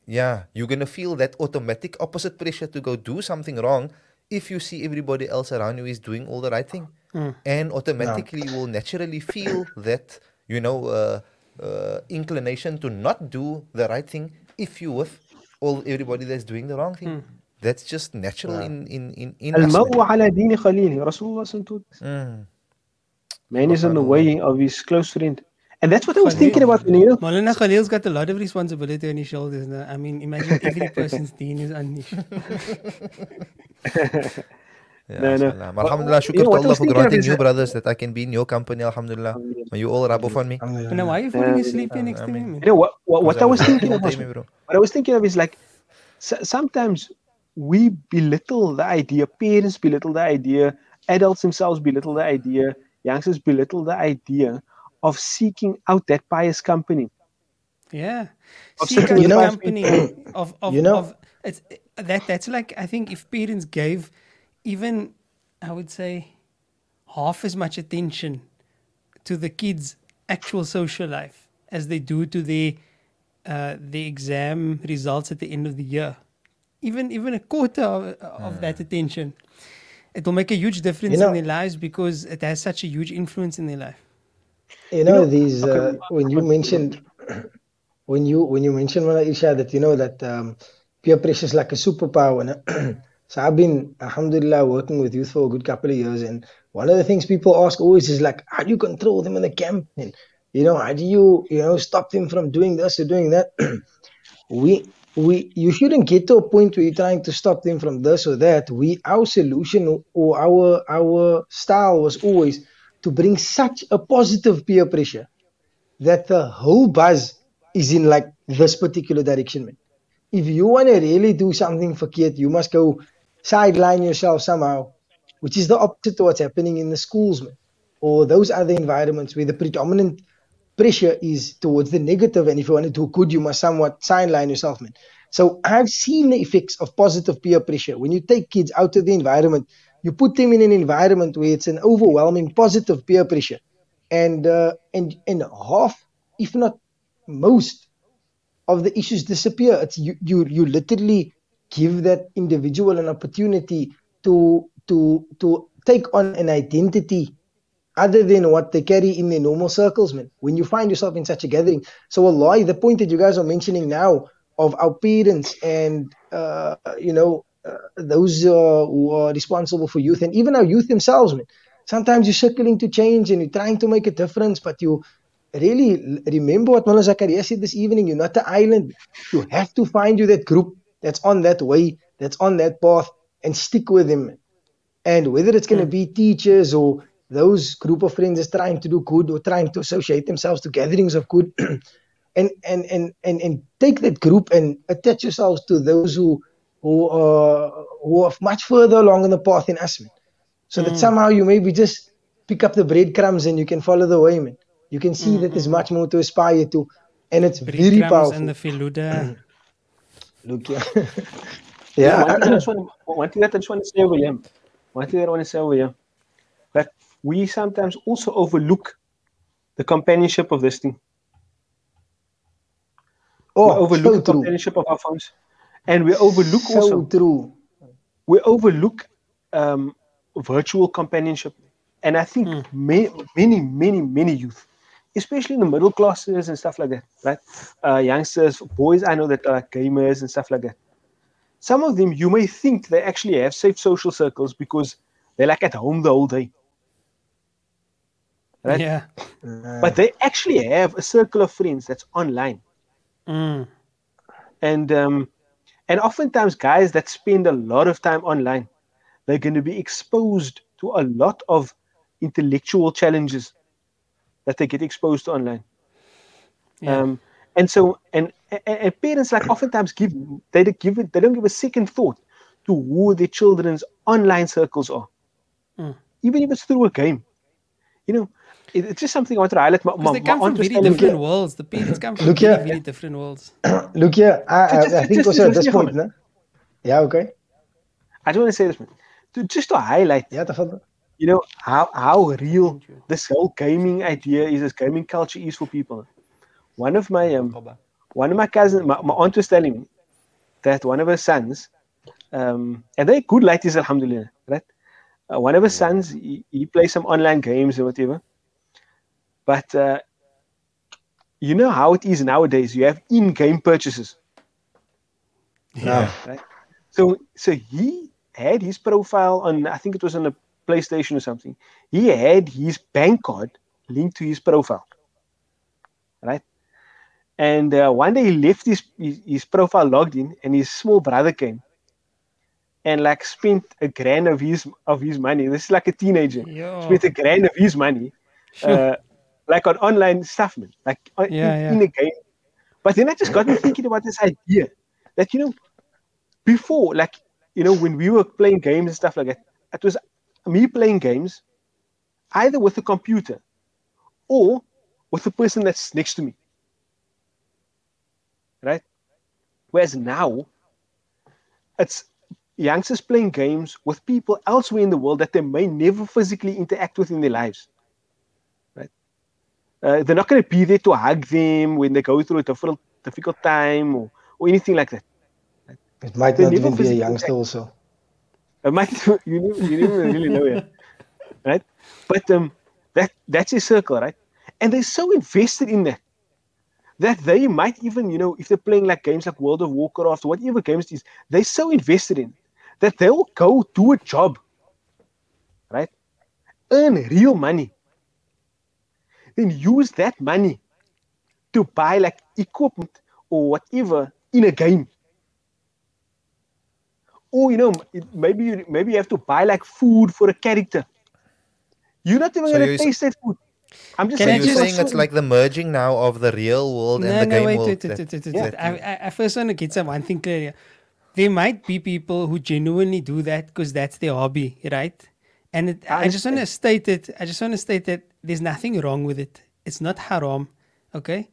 yeah, you're gonna feel that automatic opposite pressure to go do something wrong if you see everybody else around you is doing all the right thing, and automatically you will naturally feel that you know uh, uh, inclination to not do the right thing if you with all everybody that's doing the wrong thing. That's just natural in in in in us, man. المرء على دين خليله Rasulullah said Mm. Man is in the way of his close friend. And that's what I was Khalil. thinking about when you know. Maulana Khalil's got a lot of responsibility on his shoulders now. I mean, imagine every [LAUGHS] person's deen is on his [LAUGHS] Yeah, No, no. salam. But, Alhamdulillah, you shukr know, to Allah for granting you brothers that I can be in your company, Alhamdulillah. May you all rub off on me. But now, why are you falling asleep here next to me? You know what? What, what I was thinking of was, what I was thinking of is like sometimes we belittle the idea, parents belittle the idea, adults themselves belittle the idea, youngsters belittle the idea of seeking out that pious company. Yeah. Of Seek out with the the company of, of, You know- of it's, that that's like I think if parents gave even I would say half as much attention to the kids' actual social life as they do to their uh, the exam results at the end of the year. Even even a quarter of, of that attention. It will make a huge difference You know- in their lives because it has such a huge influence in their life. You know, know, these uh, when you mentioned when you when you mentioned Mala Isha that you know that um, peer pressure is like a superpower. [CLEARS THROAT] so I've been Alhamdulillah working with youth for a good couple of years, and one of the things people ask always is like, how do you control them in the camp? And you know, how do you you know stop them from doing this or doing that? [CLEARS THROAT] we we you shouldn't get to a point where you're trying to stop them from this or that. We our solution or our our style was always to bring such a positive peer pressure that the whole buzz is in like this particular direction, man. If you want to really do something for kid, you must go sideline yourself somehow, which is the opposite to what's happening in the schools, man, or those other environments where the predominant pressure is towards the negative, and if you want to do good, you must somewhat sideline yourself, man. So I've seen the effects of positive peer pressure. When you take kids out of the environment, you put them in an environment where it's an overwhelming positive peer pressure, and uh, and and half, if not most, of the issues disappear. It's you you you literally give that individual an opportunity to to to take on an identity other than what they carry in their normal circles, man. When you find yourself in such a gathering. So Allah, the point that you guys are mentioning now of our parents and uh, you know uh, those uh, who are responsible for youth and even our youth themselves, man. Sometimes you're circling to change and you're trying to make a difference, but you really remember what Mullah Zakaria said this evening. You're not an island. You have to find you that group that's on that way, that's on that path, and stick with him. And whether it's going to hmm. be teachers or those group of friends is trying to do good or trying to associate themselves to gatherings of good, [CLEARS THROAT] and, and and and and take that group and attach yourselves to those who who are who are much further along in the path in us, man. So that hmm. somehow you maybe just pick up the breadcrumbs and you can follow the way, man. You can see that there's hmm. much more to aspire to, and it's very powerful. and the Filuda. [CLEARS THROAT] Look, yeah, Yeah, [LAUGHS] yeah. one, thing I just want, one thing that I just want to say over here, one thing that I want to say over here, that we sometimes also overlook the companionship of this thing. we Oh, overlook so the true, companionship of our phones, and we overlook so also true. we overlook um, virtual companionship. And I think ma- many, many, many youth, especially in the middle classes and stuff like that, right? Uh, youngsters, boys, I know that are gamers and stuff like that. Some of them, you may think they actually have safe social circles because they're like at home the whole day. Right? Yeah. But they actually have a circle of friends that's online. Mm. and um, and oftentimes guys that spend a lot of time online they're going to be exposed to a lot of intellectual challenges that they get exposed to online. Yeah. Um, and so, and, and, and parents like oftentimes give they give it, they don't give a second thought to who their children's online circles are, mm. even if it's through a game. You know, it, it's just something I want to highlight. My, my, they come my from very different worlds. The parents come [CLEARS THROAT] from very, very different worlds. [CLEARS THROAT] look here, I, think just, I, think just, also at this point, no? yeah, okay. I just want to say this, to, just to highlight. Yeah, definitely you know how how real this whole gaming idea is, this gaming culture is for people. One of my um, one of my cousins, my, my aunt was telling me that one of her sons, um, and they're good ladies, alhamdulillah, right? Uh, one of her sons, he, he plays some online games or whatever. But uh, you know how it is nowadays. You have in-game purchases. Yeah. Right? So so he had his profile on I think it was on a PlayStation or something. He had his bank card linked to his profile. Right? And uh, one day he left his, his his profile logged in and his small brother came and like spent a grand of his of his money. This is like a teenager. Yo. Spent a grand of his money. Uh, like on online stuff, man. Like on, Yeah, in, yeah. in a game. But then I just got me [COUGHS] thinking about this idea that you know before, like, you know, when we were playing games and stuff like that, it was me playing games either with a computer or with the person that's next to me. Right? Whereas now, it's youngsters playing games with people elsewhere in the world that they may never physically interact with in their lives. Right? Uh, they're not going to be there to hug them when they go through a difficult, difficult time or, or anything like that. It might They not even be a youngster also. Might you never, you never really know it, [LAUGHS] right? But um, that that's a circle, right? And they're so invested in that that they might even, you know, if they're playing like games like World of Warcraft or whatever games it is, they're so invested in that they'll go do a job, right? Earn real money, then use that money to buy like equipment or whatever in a game or you know, it- maybe you maybe you have to buy like food for a character. You're not even So gonna taste that food. I'm just Can So I saying. you're just- saying it's like the merging now of the real world No, and the no, game wait, world. wait, wait, that- wait, wait, that wait. I, I, I first want to get some one thing clear here. There might be people who genuinely do that because that's their hobby, right? And it, I I just want to state it. I just want to state that there's nothing wrong with it. It's not haram, okay?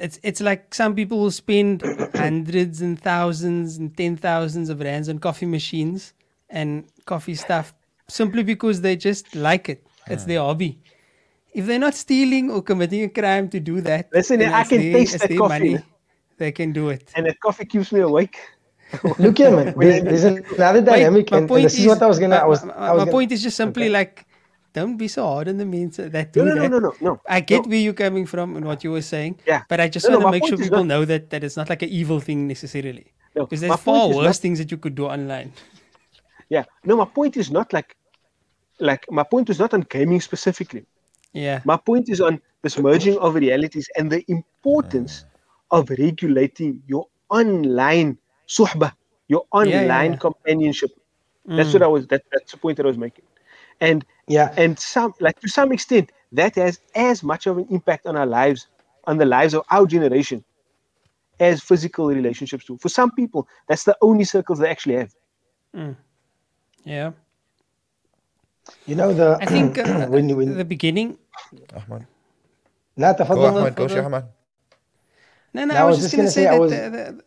It's it's like some people will spend [COUGHS] hundreds and thousands and ten thousands of rands on coffee machines and coffee stuff simply because they just like it. It's their hobby. If they're not stealing or committing a crime to do that, Listen, I can their- taste it's that their coffee, money. They can do it. and that coffee keeps me awake. Look here, man. [LAUGHS] There's, there's another dynamic, my and, and point this is, what I was gonna. I was. my, I was my gonna, point is just simply Okay. like, don't be so hard on the means that do No, no, that. no, no, no, no. I get no. where you're coming from and what you were saying. Yeah. But I just No, want to make sure people not- know that, that it's not like an evil thing necessarily. No, Because there's far worse not- things that you could do online. [LAUGHS] Yeah. No, my point is not like, like my point is not on gaming specifically. Yeah. My point is on this merging of realities and the importance of regulating your online suhbah, your online yeah. companionship. That's mm. what I was. That, that's the point that I was making And yeah. and some like to some extent that has as much of an impact on our lives, on the lives of our generation, as physical relationships do. For some people, that's the only circles they actually have. Yeah. You know the. I think uh, [CLEARS THROAT] when you when the beginning. Ahmad. لا Go تفضل Ahmad, go hold Sheikh on. Ahmad. No, no, No, I was just, going to say, I that. was- the- the-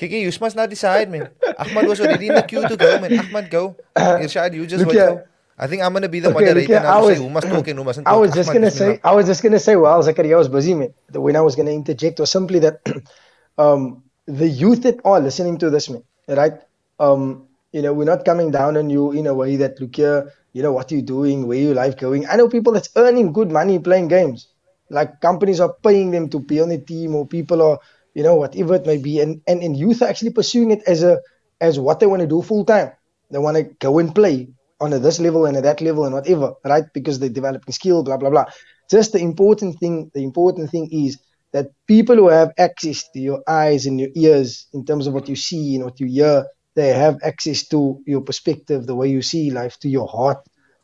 Kiki, you must not decide, man. Ahmad was already in the queue to go, man. Ahmad, go. Irshad, you just look go. I think I'm going to be the Okay, moderator now I was- say who must talk and who mustn't I was just Ahmad, gonna say. I was just gonna say, while Zakaria was busy, man, the when I was gonna interject was simply that, [CLEARS THROAT] um, the youth that are listening to this, man, right? Um, you know, we're not coming down on you in a way that look here, you know, what you doing, where your life going. I know people that's earning good money playing games, like companies are paying them to be on the team, or people are, you know, whatever it may be, and and, youth are actually pursuing it as a as what they want to do full time. They want to go and play on this level and a that level and whatever, right? Because they're developing skill, blah blah blah. Just the important thing, the important thing is that people who have access to your eyes and your ears in terms of what you see and what you hear, they have access to your perspective, the way you see life, to your heart.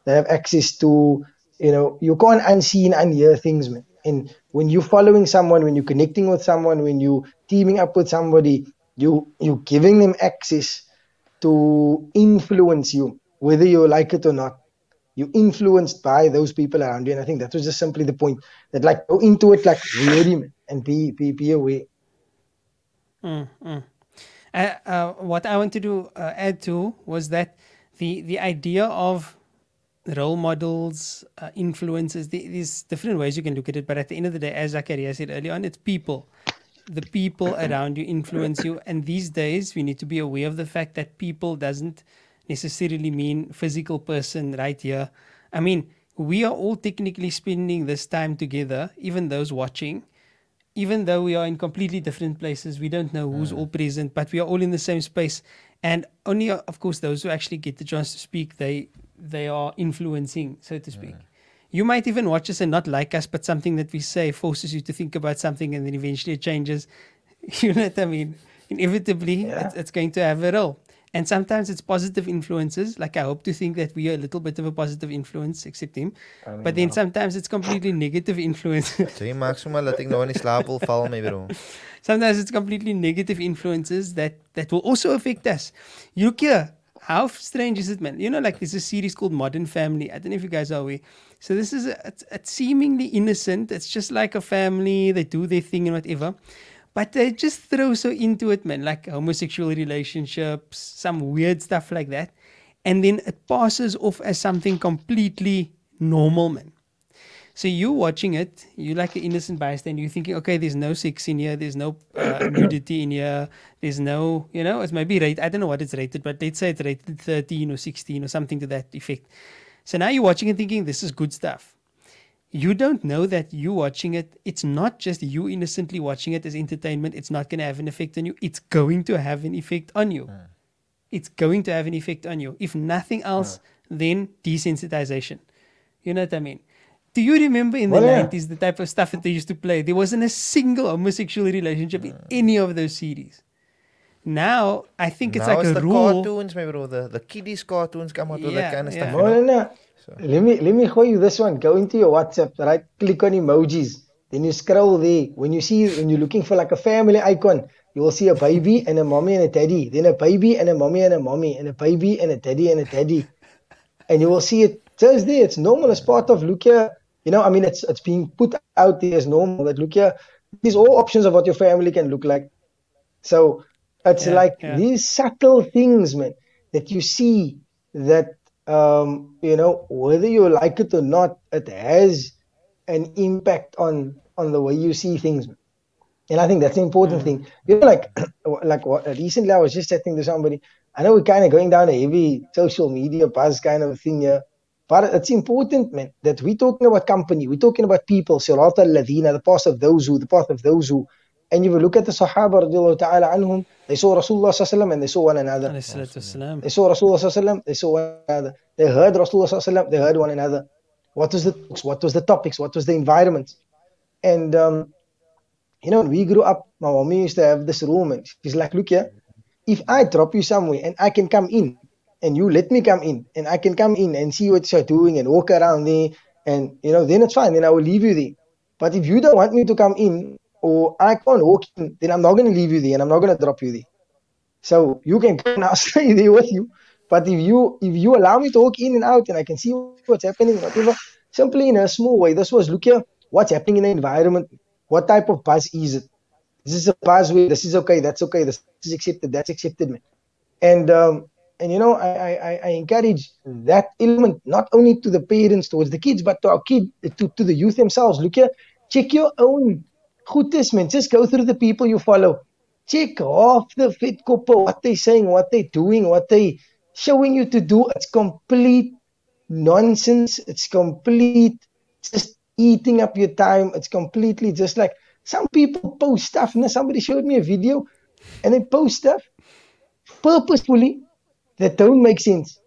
They have access to, you know, you can't unsee and unhear things, man. And when you're following someone, when you're connecting with someone, when you're teaming up with somebody, you you're giving them access to influence you, whether you like it or not. You're influenced by those people around you. And I think that was just simply the point. That like go into it like really and be be be aware. Mm, mm. Uh, uh, what I wanted to uh, add to was that the the idea of role models, uh, influences, the, there's different ways you can look at it. But at the end of the day, as Zakaria said earlier on, it's people. The people [COUGHS] around you influence you, and these days we need to be aware of the fact that people doesn't necessarily mean physical person right here. I mean, we are all technically spending this time together, even those watching even though we are in completely different places, we don't know who's all present, but we are all in the same space. And only, of course, those who actually get the chance to speak, they they are influencing, so to speak. Mm. You might even watch us and not like us, but something that we say forces you to think about something, and then eventually it changes. [LAUGHS] You know what I mean? Inevitably, Yeah. it's, it's going to have a role. And sometimes it's positive influences. Like I hope to think that we are a little bit of a positive influence, except him. but then sometimes it's completely [LAUGHS] negative influences. [LAUGHS] Jy maak sommer dat ek nou in die slaap wil val, my bro. sometimes it's completely negative influences that that will also affect us. You look here, how strange is it, man? You know, like there's a series called Modern Family. I don't know if you guys are aware. So this is a, seemingly innocent. It's just like a family. They do their thing and whatever. But they just throw so into it, man, like homosexual relationships, some weird stuff like that. And then it passes off as something completely normal, man. So you watching it, you like an innocent bystander. You're thinking, okay, there's no sex in here, there's no uh, [COUGHS] nudity in here, there's no, you know, it's maybe rated. I don't know what it's rated, but let's say it's rated 13 or 16 or something to that effect. So now you're watching and thinking, this is good stuff. You don't know that you watching it. It's not just you innocently watching it as entertainment. It's not going to have an effect on you. It's going to have an effect on you. It's going to have an effect on you. If nothing else, then desensitization. You know what I mean? Do you remember in the Well, yeah. 90s the type of stuff that they used to play? There wasn't a single homosexual relationship in any of those series. Now I think it's now like it's a the rule. cartoons, maybe or the, the kiddies cartoons come out with Yeah, that kind of yeah. stuff. No, You no, know? no. Let me let me show you this one. Go into your WhatsApp, right? Click on emojis. Then you scroll there. When you see when you're looking for like a family icon, you will see a baby and a mommy and a daddy. Then a baby and a mommy and a mommy and a baby and a daddy and a daddy. And you will see it just there. It's normal as part of look here. You know, I mean it's it's being put out there as normal that look here. These all options of what your family can look like. So it's Yeah, like yeah. these subtle things, man, that you see that um, you know, whether you like it or not, it has an impact on on the way you see things. man. And I think that's the important thing. You know, like [CLEARS THROAT] like what, recently I was just chatting to somebody. I know we're kind of going down a heavy social media buzz kind of thing here. But it's important, man, that we're talking about company, we're talking about people, Sirat al-Ladina, the path of those who, the path of those who. And if you look at the Sahaba ta'ala anhum, they saw Rasulullah sallallahu alaihi wasallam and they saw one another. Alayhi salatu wassalam. They saw Rasulullah sallallahu alaihi wasallam, they saw one another. They heard Rasulullah sallallahu alaihi wasallam, they heard one another. What was the what was the topics? What was the environment? And um, you know, when we grew up, my mommy used to have this room, and she's like, "Look here, if I drop you somewhere and I can come in, and you let me come in, and I can come in and see what you're doing and walk around there, and you know, then it's fine. Then I will leave you there. But if you don't want me to come in, or I can't walk in, then I'm not going to leave you there, and I'm not going to drop you there. So you can come [LAUGHS] I'll stay there with you. But if you if you allow me to walk in and out and I can see what's happening, whatever, simply in a small way. This was look here, what's happening in the environment. What type of buzz is it? This is a buzz where this is okay, that's okay, this is accepted, that's accepted, man. And um, and you know, I, I I- encourage that element not only to the parents towards the kids, but to our kid, to, to the youth themselves. Look here, check your own goodness, man. Just go through the people you follow. Check off the fit couple, what they're saying, what they're doing, what they showing you to do. It's complete nonsense. It's complete just eating up your time. It's completely just like some people post stuff. And somebody showed me a video and they post stuff purposefully that don't make sense.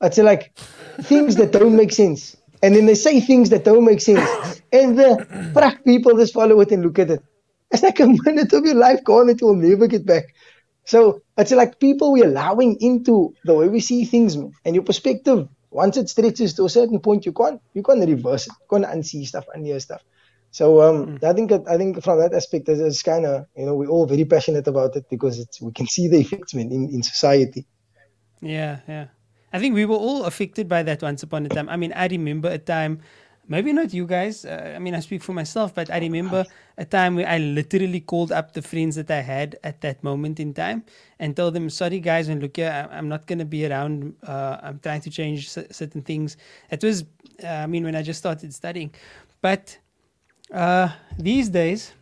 I'd say like things that don't make sense. And then they say things that don't make sense. And the pracht people just follow it and look at it. It's like a minute of your life gone that you'll never get back. So it's like people we're allowing into the way we see things, man. And your perspective, once it stretches to a certain point, you can't you can't reverse it. You can't unsee stuff, unhear stuff. So um, I think I think from that aspect, it's, it's kind of you know we're all very passionate about it because it's we can see the effects, man, in, in society. Yeah, yeah. I think we were all affected by that once upon a time. I mean, I remember a time, maybe not you guys. Uh, I mean, I speak for myself, but I remember a time where I literally called up the friends that I had at that moment in time and told them, "Sorry, guys, and look here, I- I'm not going to be around. Uh, I'm trying to change cer- certain things." It was, uh, I mean, when I just started studying, but uh, these days,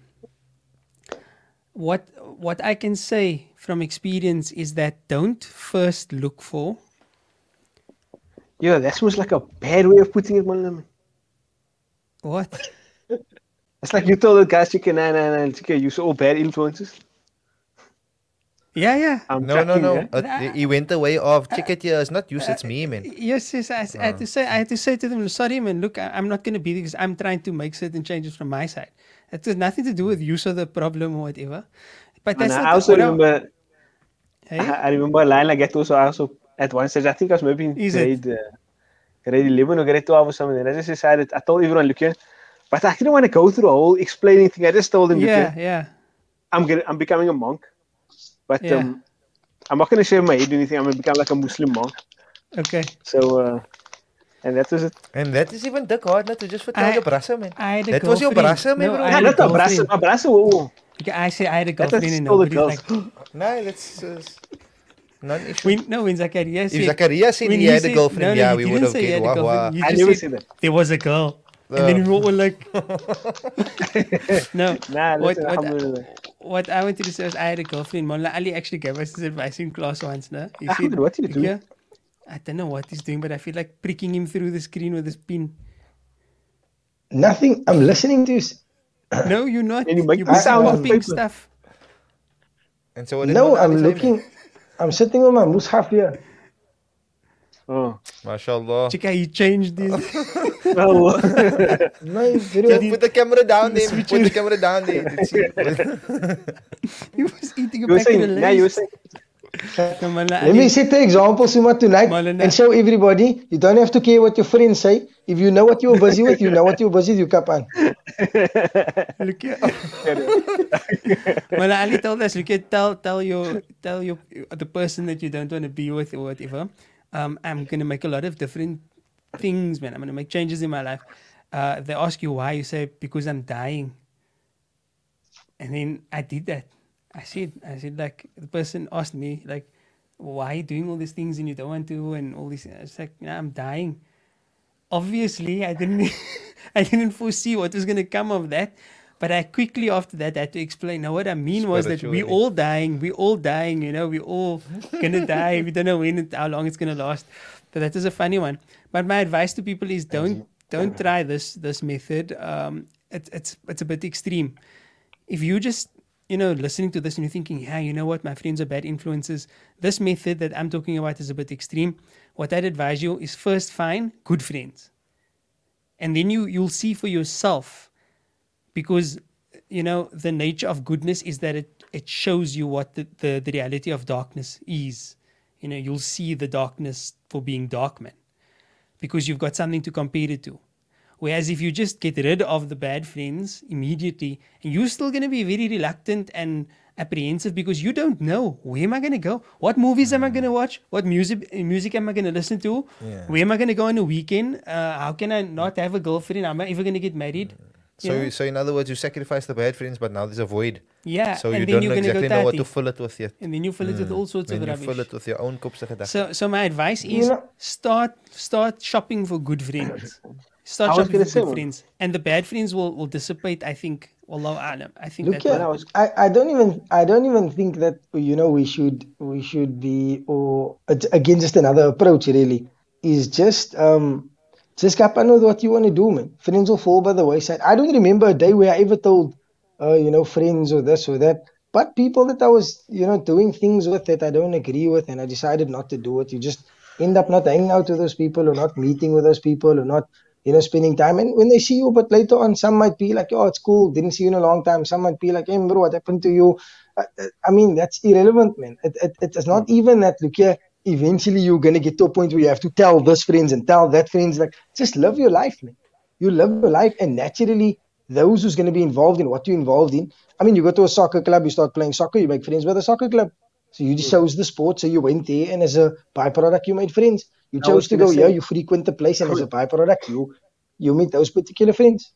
what what I can say from experience is that don't first look for Yeah, that seems like a bad way of putting it, man. what [LAUGHS] It's like you told the guys, chicken, nah, nah, nah, chicken, you all bad influences. yeah yeah I'm No, no, tracking, no. yeah. Uh, he went the way of check it here. It's not you, it's me, man. yes yes I, I had to say I had to say to them sorry man look I, I'm not going to be because I'm trying to make certain changes from my side it has nothing to do with you or the problem or whatever but And I also remember, Hey? I, I remember a line like that also. I also at one stage, I think I was maybe in Is grade, uh, grade 11 or grade 12 or something. And I just decided, I told everyone, look here, but I didn't want to go through the whole explaining thing. I just told them, yeah here, yeah I'm gonna, I'm becoming a monk, but Yeah. um, I'm not gonna shave my head or anything. I'm gonna become like a Muslim monk. okay So, uh, and that was it. And that is even dik hard not to just vertel I- jou brasse, man. I had a That was your girlfriend. brasse, man, No, bro. I Yeah, had not a brass, girlfriend. a brass. Oh, Okay, I say I had a girlfriend and still the girls. like Nee, that's uh, non-issue. when, no when Zakaria If said Zakaria said when he he had a said- girlfriend, no, no, yeah, we didn't would have say he had a wah girlfriend. wah. I just never said said that. there was a girl and then we were like no Nah, what, listen, what, what I wanted to say was I had a girlfriend. Mullah Ali actually gave us this advice in class once. No? He Ahmed, what did he do? "Look here, I don't know what he's doing, but I feel like pricking him through the screen with this pin. Nothing. I'm listening to you. No, you're not. And you make You're sound on popping stuff. And so what did No, I'm Ali say, man? looking. I'm sitting on my mushaf here. Oh. MashaAllah. Check how he changed this. oh. [LAUGHS] oh. [LAUGHS] No, very Just well. put the camera down there. Put the camera down there. [LAUGHS] He was eating a you were packet of saying, yeah, you were Lay's. saying, No, man, Let me set the example, Suma, tonight Malana. and show everybody you don't have to care what your friends say. If you know what you're busy with, you know what you're busy with, you cap on. Look here. well, Ali told us, look at tell tell your tell your the person that you don't want to be with or whatever. Um, I'm gonna make a lot of different things, man. I'm gonna make changes in my life. Uh, they ask you why, you say because I'm dying. And then I did that. I said, I said like the person asked me like, why are you doing all these things and you don't want to and all these. I was like, nah, I'm dying obviously I didn't [LAUGHS] I didn't foresee what was gonna come of that. But I quickly after that had to explain. Now what I mean was that we all dying, we all dying, you know, we all gonna die. We don't know when it, how long it's gonna last. But that is a funny one. But my advice to people is don't don't try this this method. Um it's it's it's a bit extreme. If you just you know, listening to this and you're thinking, yeah, you know what, my friends are bad influences. This method that I'm talking about is a bit extreme. What I'd advise you is first find good friends. And then you you'll see for yourself because you know the nature of goodness is that it it shows you what the, the, the reality of darkness is. You know, you'll see the darkness for being dark man. Because you've got something to compare it to. Whereas if you just get rid of the bad friends immediately, and you're still going to be very reluctant and apprehensive because you don't know where am I going to go, what movies am I going to watch, what music music am I going to listen to, Yeah. where am I going to go on a weekend, uh, how can I not have a girlfriend, am I ever going to get married? You So, know? so in other words, you sacrifice the bad friends, but now there's a void. yeah, So and you then don't you're know going to exactly go know what tatty. to fill it with yet. and then you fill it with all sorts Then of you rubbish. fill it with your own kopsige gedachten. So, so my advice is know- start start shopping for good friends. Start I was shopping gonna for say good friends, and the bad friends will, will dissipate. I think. Wallahu alam. I think Look that was- I, I don't even I don't even think that you know we should we should be or again just another approach really is just um just cap on with what you want to do man friends will fall by the wayside I don't remember a day where I ever told uh you know friends or this or that but people that I was you know doing things with that I don't agree with and I decided not to do it you just end up not hanging out with those people or not meeting with those people or not you know, spending time. And when they see you, but later on, some might be like, oh, it's cool, didn't see you in a long time. Some might be like, hey, bro, what happened to you? I, I mean, that's irrelevant, man. It, it, it's not even that, look here, eventually you're going to get to a point where you have to tell this friends and tell that friends. Like, just love your life, man. You love your life, and naturally, those who's going to be involved in what you're involved in. I mean, you go to a soccer club, you start playing soccer, you make friends with a soccer club. So you just hmm. chose the sport, so you went there, and as a byproduct, you made friends. You chose to go say- here, you frequent the place, and as a byproduct, you you meet those particular friends.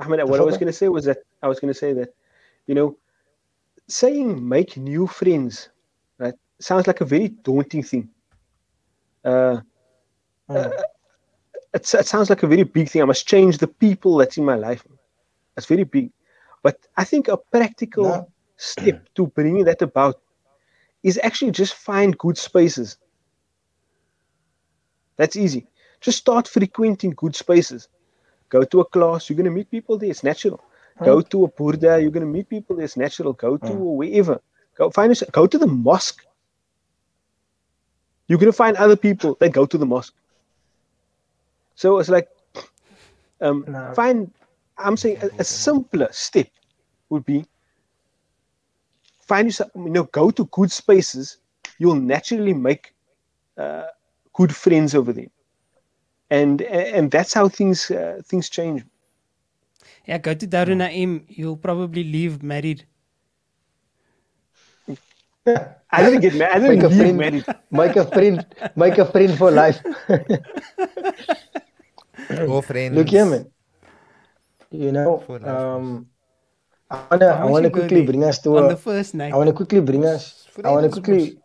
Ahmed, what I was going to say was that I was going to say that, you know, saying make new friends, right, sounds like a very daunting thing. Uh, Mm. it, it sounds like a very big thing. I must change the people that's in my life. That's very big. But I think a practical No. step to bringing that about is actually just find good spaces. That's easy. Just start frequenting good spaces. Go to a class, you're going to meet people there. It's natural. Go to a burda, you're going to meet people there. It's natural. Go to a wherever. Go find us. Go to the mosque. You're going to find other people that go to the mosque. So it's like, um, No. find. I'm saying a, a simpler step would be find yourself. You know, go to good spaces. You'll naturally make uh, good friends over there, and and that's how things uh, things change. Yeah, go to Darun Naim. You'll probably leave married. [LAUGHS] I didn't get married. I Make didn't a leave friend, married. make a friend, make a friend for life. [LAUGHS] Oh, friends. Look here, man. You know, um, I wanna, I wanna quickly bring us to on a, the first night. I want to quickly bring us. I want to Friends, quickly.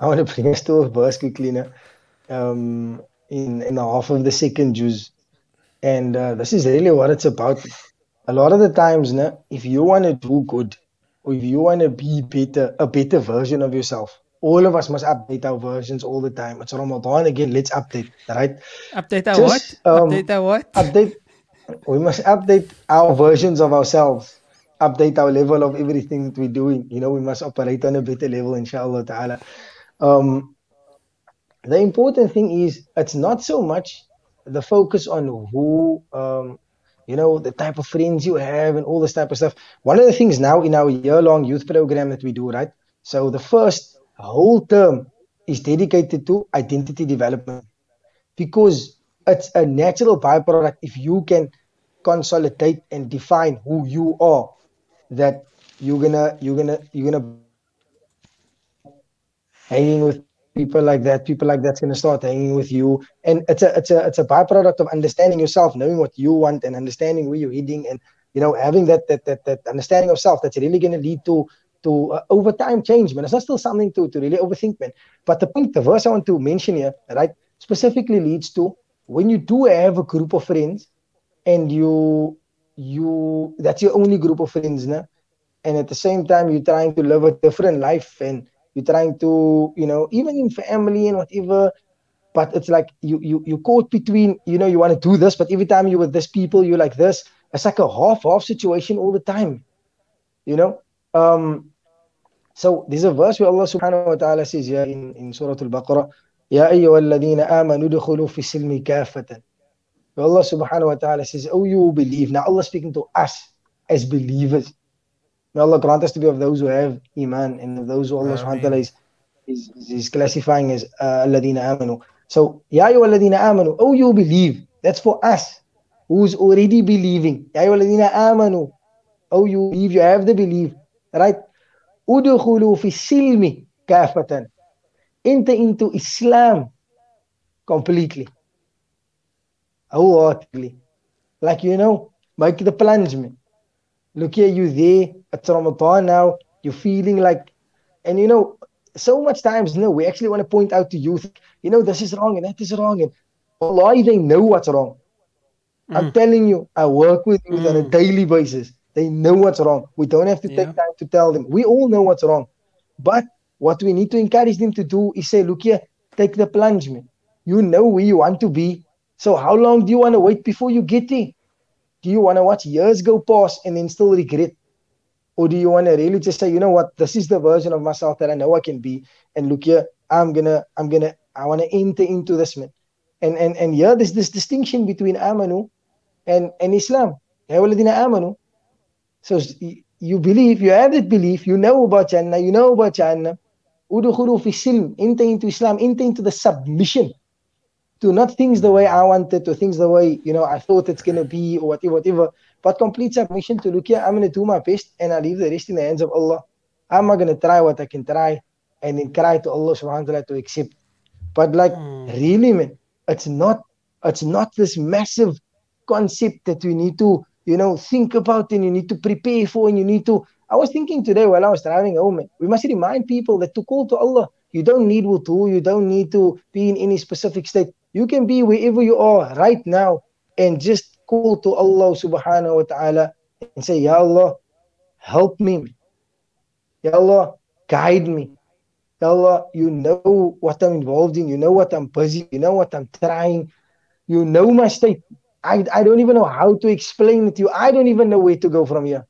I want to bring us to a verse quickly now. Um, in in the half of the second Juz, and uh, this is really what it's about. A lot of the times, now, if you want to do good, or if you want to be better, a better version of yourself, all of us must update our versions all the time. It's Ramadan again. Let's update, right? Update our Just, what? um, Update our what? update we must update our versions of ourselves update our level of everything that we're doing you know we must operate on a better level inshallah ta'ala um the important thing is it's not so much the focus on who um, you know the type of friends you have and all this type of stuff. One of the things now in our year-long youth program that we do right? So the first whole term is dedicated to identity development because it's a natural byproduct if you can consolidate and define who you are that you're gonna you're gonna you're gonna hanging with people like that people like that's going to start hanging with you. And it's a it's a it's a byproduct of understanding yourself knowing what you want and understanding where you're heading and you know having that that that, that understanding of self that's really going to lead to to uh, over time change man. It's not still something to to really overthink man. But the point the verse i want to mention here right specifically leads to when you do have a group of friends and you you that's your only group of friends nah? and at the same time you're trying to live a different life and you're trying to you know even in family and whatever but it's like you you you caught between you know you want to do this but every time you're with this people you're like this. It's like a half half situation all the time you know? Um so there's a verse where Allah subhanahu wa ta'ala says yeah in, in Surah Al-Baqarah Ya ayyuhalladhina amanu dukhulu fi silmi kafatan. Allah subhanahu wa ta'ala says oh you believe. Now Allah speaking to us as believers May Allah grant us to be of those who have Iman and of those who Allah subhanahu wa ta'ala is, is, is classifying as uh, Alladina amanu. So, Ya Alladina amanu, oh you believe. That's for us who's already believing. Ya Alladina amanu, oh you believe, you have the belief. Right? Udkhulu fi silmi kafatan. Enter into Islam completely. Wholeheartedly. Like, you know, make the plungement. Look here, you there. It's Ramadan now. You're feeling like, and you know, so much times, no, we actually want to point out to youth, you know, this is wrong and that is wrong. And Allah, they know what's wrong. Mm. I'm telling you, I work with youth mm. on a mm. daily basis. They know what's wrong. We don't have to yeah. take time to tell them. We all know what's wrong. But what we need to encourage them to do is say, look here, take the plunge, man. You know where you want to be. So how long do you want to wait before you get there? Do you want to watch years go past and then still regret? Or do you want to really just say, you know what, this is the version of myself that I know I can be. And look here, I'm gonna, I'm gonna, I want to enter into this man. And and and yeah, there's this distinction between amanu and, and Islam. amanu. So you believe, you have that belief, you know about Jannah, you know about Jannah. Udukhulu fi silm, enter into Islam, enter into the submission to not things the way I wanted, to things the way you know I thought it's gonna be, or whatever, whatever. But complete submission to look here. I'm gonna do my best, and I leave the rest in the hands of Allah. I'm not gonna try what I can try, and then cry to Allah Subhanahu wa Taala to accept. But like mm. really, man, it's not, it's not this massive concept that we need to, you know, think about and you need to prepare for, and you need to. I was thinking today while I was driving home, man, we must remind people that to call to Allah, you don't need wudu, you don't need to be in any specific state. You can be wherever you are right now and just call to Allah subhanahu wa ta'ala and say, Ya Allah, help me. Ya Allah, guide me. Ya Allah, you know what I'm involved in. You know what I'm busy. You know what I'm trying. You know my state. I, I don't even know how to explain it to you. I don't even know where to go from here.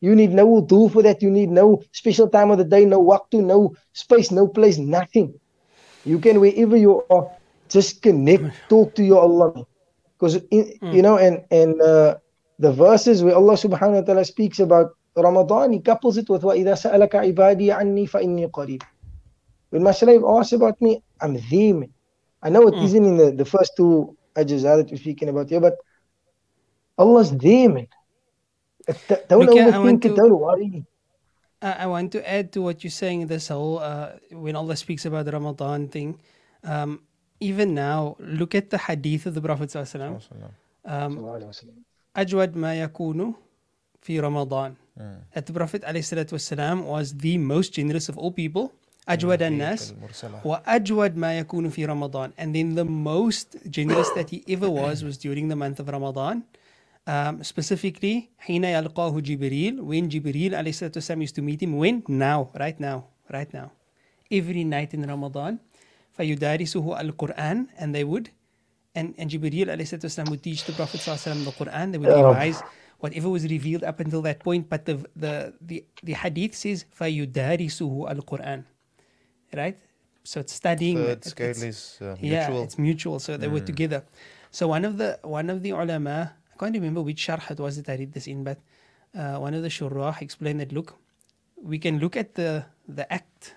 You need no wudu for that. You need no special time of the day, no to, no space, no place, nothing. You can, wherever you are, just connect, talk to your Allah. Because, mm. you know, and, and uh, the verses where Allah subhanahu wa ta'ala speaks about Ramadan, he couples it with وَإِذَا سَأَلَكَ عِبَادِي عَنِّي فَإِنِّي قَرِيبٌ When my slave asks about me, I'm there. I know it mm. not in the, the first two ajazah that we're speaking about here, but Allah's there, man. Don't Look, overthink it, don't worry. I want to add to what you're saying, this whole, uh, when Allah speaks about the Ramadan thing, um, even now, look at the hadith of the Prophet um, أجود ما يكون في رمضان. That the Prophet والسلام, was the most generous of all people. أجود الناس وأجود ما يكون في رمضان. And then the most generous that he ever was was during the month of Ramadan. Um, specifically, حين يلقاه جبريل when Jibreel والسلام, used to meet him when? Now, right now, right now. Every night in Ramadan. فيدارسه القرآن and they would and, and Jibreel والسلام, would teach the Prophet وسلم, the Quran they would revise whatever was revealed up until that point but the the the, the hadith says فيدارسه القرآن right so it's studying. Third it- scale it's- is uh, yeah, mutual. it's mutual. So they were Mm. together. So one of the one of the ulama, I can't remember which sharh it was that I read this in, but uh, one of the shurrah explained that look, we can look at the the act,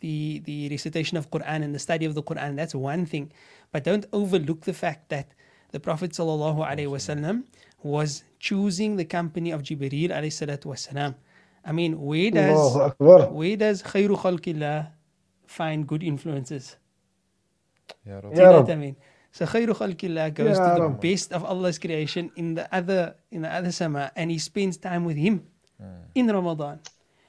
the the recitation of Quran and the study of the Quran. That's one thing, but don't overlook the fact that the Prophet sallallahu alaihi wasallam was choosing the company of Jibreel alayhi salatu wasalam. I mean, where does where does khayru khalqillah find good influences? Ya Rab. Do you know what I mean? So khayru khalqillah goes Yeah, to the best of Allah's creation in the other in the other sama and he spends time with him Hmm. in Ramadan.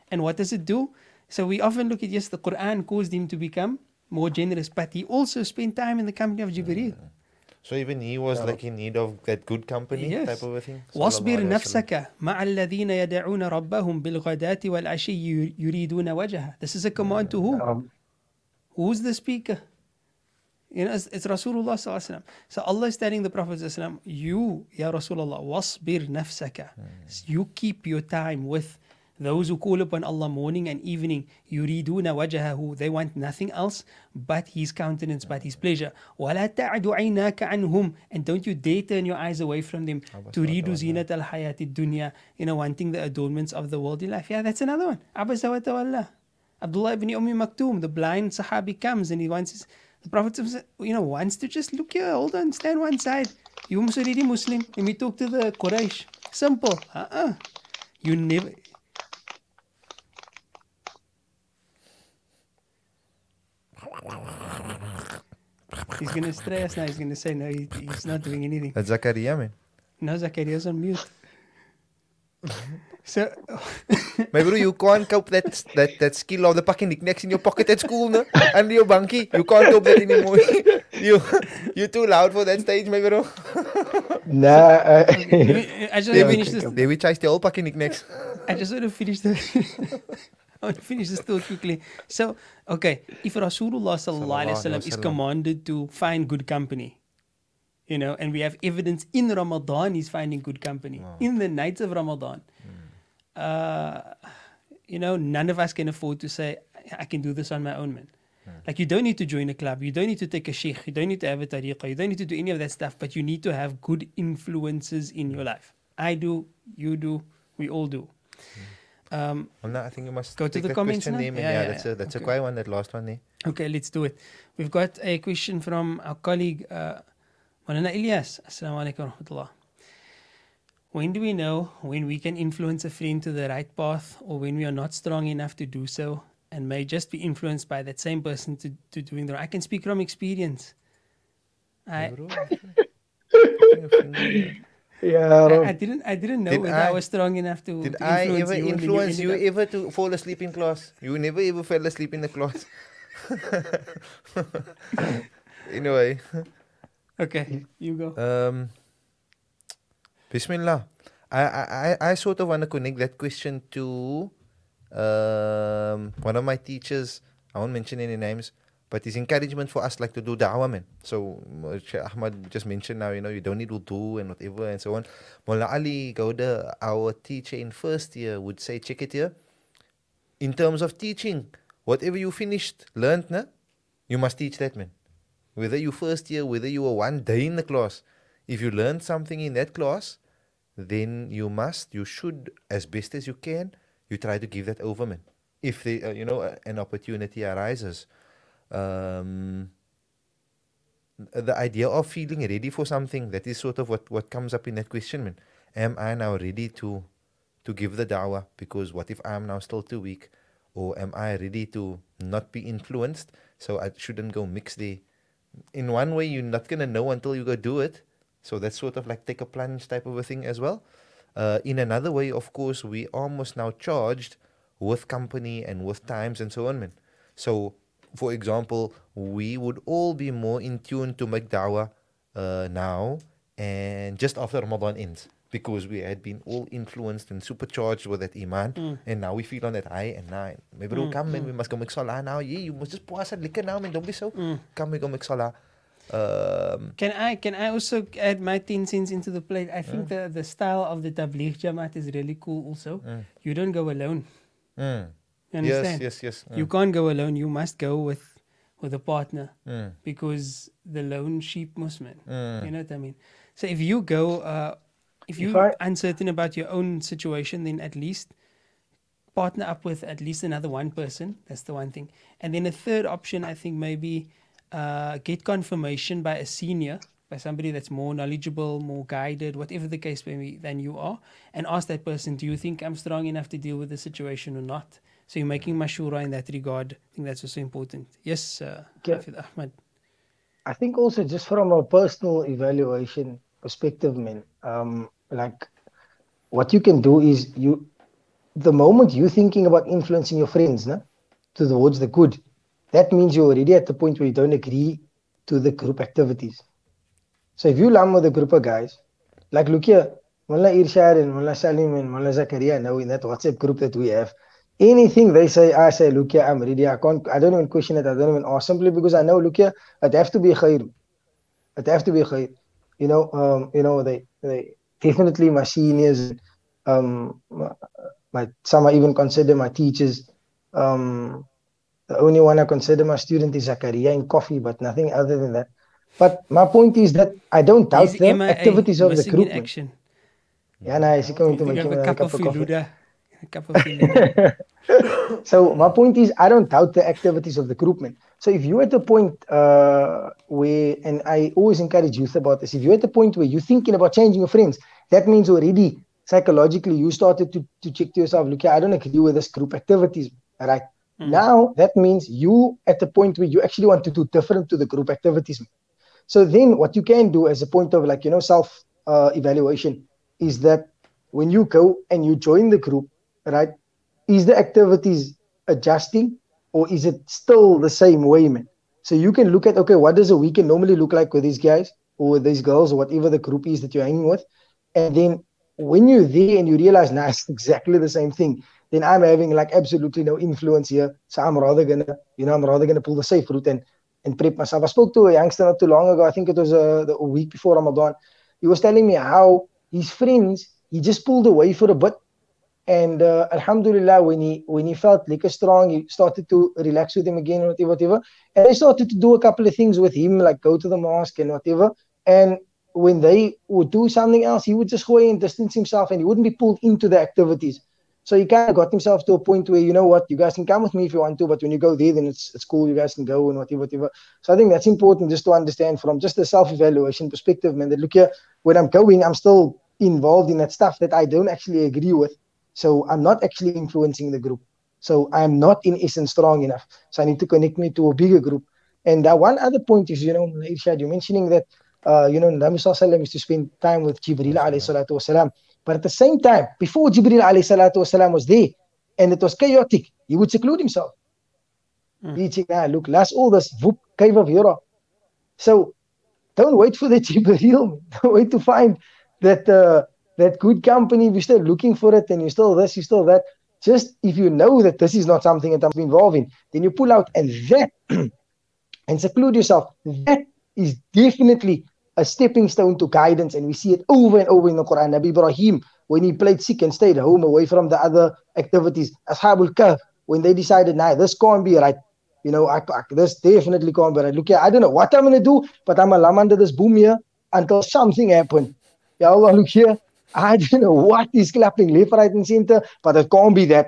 And what does it do? So we often look at yes, the Quran caused him to become more generous, but he also spent time in the company of Jibreel. So even he was like in need of that good company Yes. type of a thing. واصبر Sallallahu alayhi wa sallam. نفسك مع الذين يدعون ربهم بالغداة والعشي يريدون وجهه. This is a command to who? Um, Who's the speaker? You know, it's, it's Rasulullah sallallahu alaihi wasallam. So Allah is telling the Prophet sallallahu alaihi wasallam, you, Ya Rasulullah, wasbir nafsaka. You keep your time with those who call upon Allah morning and evening. Yuriduna wajahahu. They want nothing else but His countenance, but His pleasure. وَلَا تَعْدُ عَيْنَاكَ عَنْهُمْ And don't you dare turn your eyes away from them. تُرِيدُ زِينَةَ الْحَيَاةِ الدُّنْيَا You know, wanting the adornments of the worldly life. Yeah, that's another one. عَبَسَ وَتَوَلَّى Abdullah ibn Ummi Maktoum, the blind Sahabi comes and he wants his, the Prophet you know wants to just look here, hold on, stand one side. You must already Muslim. Let me talk to the Quraysh. Simple. Uh-uh. You never He's gonna stress us now. He's gonna say no. He, he's not doing anything. That's Zakaria, man. No, Zakaria's on mute. so, [LAUGHS] My bro, you can't cope that that that skill of the fucking knickknacks in your pocket at school, no? And your bunkie, you can't cope that anymore. [LAUGHS] you you're too loud for that stage, my bro. [LAUGHS] nah, uh, I just want to They finish this. will, they will chase the whole fucking knickknacks. I just want to finish the. [LAUGHS] Oh, I want to finish this thought quickly. So, okay, if Rasulullah sallallahu alaihi wasallam is commanded to find good company, you know, and we have evidence in Ramadan he's finding good company in the nights of Ramadan. Uh, you know, none of us can afford to say I can do this on my own, man. Like you don't need to join a club, you don't need to take a sheikh, you don't need to have a tariqah, you don't need to do any of that stuff, but you need to have good influences in your life. I do, you do, we all do. Um, Well, no, I think you must Go to the comments now? there. Yeah, Yeah, yeah, that's yeah. a that's Okay. a quiet one. That last one there. Okay, let's do it. We've got a question from our colleague, uh, Malana Ilyas. Assalamu alaikum wa rahmatullah. When do we know when we can influence a friend to the right path or when we are not strong enough to do so and may just be influenced by that same person to, to doing the right? I can speak from experience. I, [LAUGHS] yeah, Ya Rab. I didn't I didn't know Did whether I, I- was strong enough to, Did to I influence ever you influence you ended up- ever to fall asleep in class? You never ever fell asleep in the class. [LAUGHS] anyway, Okay, you go. um, Bismillah. I, I, I I sort of want to connect that question to um, one of my teachers. I won't mention any names, but his encouragement for us like to do da'wah, man. So Ahmad just mentioned now, you know, you don't need wudu and whatever and so on. Mullah Ali Gauda, our teacher in first year, would say, check it here. In terms of teaching, whatever you finished, learned, na, you must teach that, man. Whether you first year, whether you were one day in the class, if you learned something in that class, then you must, you should, as best as you can, you try to give that over, man. If they, uh, you know, an opportunity arises, um, the idea of feeling ready for something that is sort of what what comes up in that question, man. Am I now ready to to give the da'wah? Because what if I'm now still too weak, or am I ready to not be influenced? So I shouldn't go mix the. In one way, you're not gonna know until you go do it. So that's sort of like take a plunge type of a thing as well. Uh, in another way, of course, we almost now charged with company and with times and so on, man. So, for example, we would all be more in tune to make da'wah uh, now and just after Ramadan ends because we had been all influenced and supercharged with that iman and now we feel on that high and now maybe mm, come man we must go make salah now. Yeah you must just puasa liquor now man. Don't be so. Come we go make salah. Um, Can I can I also add my ten cents into the plate? I think the, the style of the Tabligh Jamaat is really cool also. You don't go alone. mm. You yes understand? yes yes You can't go alone. You must go with with a partner Mm. because the lone sheep Muslim. Mm. You know what I mean? So if you go, uh, if If you're uncertain about your own situation, then at least partner up with at least another one person. That's the one thing. And then a third option, I think maybe uh, get confirmation by a senior, by somebody that's more knowledgeable, more guided, whatever the case may be, than you are, and ask that person, do you think I'm strong enough to deal with the situation or not? So you're making mashura in that regard. I think that's also important. Yes, uh. Hafid Ahmad. I think also just from a personal evaluation perspective, man, um, like what you can do is you, the moment you're thinking about influencing your friends, no, towards the good, that means you're already at the point where you don't agree to the group activities. So if you lam with a group of guys, like look here, Mullah Irshad and Mullah Salim and Mullah Zakaria know in that WhatsApp group that we have, anything they say, I say, look here, I'm ready. I can't, I don't even question it. I don't even ask simply because I know, look here, it have to be khair. It have to be khair. You know, um, you know, they, they definitely my seniors, um, my, some I even consider my teachers. Um, the only one I consider my student is Zakaria in coffee, but nothing other than that. But my point is that I don't doubt He's the MIA, activities of the group. action. Yeah, no, is coming to make a cup cup of coffee. A cup of. [LAUGHS] So my point is, I don't doubt the activities of the group, man. So if you're at the point uh, where, and I always encourage youth about this, if you're at the point where you're thinking about changing your friends, that means already psychologically you started to, to check to yourself, look, I don't agree with this group activities, right? Now that means you at the point where you actually want to do different to the group activities. So then what you can do as a point of like, you know, self uh, evaluation is that when you go and you join the group, right? Is the activities adjusting or is it still the same way, man? So you can look at, okay, what does a weekend normally look like with these guys or with these girls or whatever the group is that you're hanging with? And then when you're there and you realize, nah, it's [LAUGHS] exactly the same thing, then I'm having like absolutely no influence here. So I'm rather gonna, you know, I'm rather gonna pull the safe route and and prep myself. I spoke to a youngster not too long ago. I think it was uh, the, a week before Ramadan. He was telling me how his friends he just pulled away for a bit, and uh, Alhamdulillah, when he when he felt like strong, he started to relax with him again, whatever, whatever. And they started to do a couple of things with him, like go to the mosque and whatever. And when they would do something else, he would just go away and distance himself, and he wouldn't be pulled into the activities. So he kind of got himself to a point where, you know what, you guys can come with me if you want to, but when you go there, then it's, it's cool, you guys can go and whatever, whatever. So I think that's important just to understand from just a self evaluation perspective, man, that look here, when I'm going, I'm still involved in that stuff that I don't actually agree with. So I'm not actually influencing the group. So I'm not in essence strong enough. So I need to connect me to a bigger group. And uh, one other point is, you know, Irshad, you're mentioning that, uh, you know, Nabi Sallallahu is to spend time with Jibreel alayhi salatu wasalam. But at the same time, before Jibreel alayhi salatu wasalam was there, and it was chaotic, he would seclude himself. Mm. He'd say, ah, look, last all this, whoop, cave of Hira. So don't wait for the [LAUGHS] Jibreel. Don't wait to find that uh, that good company. If you're still looking for it and you're still this, you're still that. Just if you know that this is not something that I'm involved in, then you pull out and that [CLEARS THROAT] and seclude yourself. That is definitely a stepping stone to guidance, and we see it over and over in the Quran. Nabi Ibrahim, when he played sick and stayed home away from the other activities, Ashabul Kahf, when they decided, nah, this can't be right. You know, I, I, this definitely can't be right. Look here, I don't know what I'm gonna do, but I'm gonna lam under this boom here until something happens. Ya Allah, look here. I don't know what is clapping left, right, and center, but it can't be that.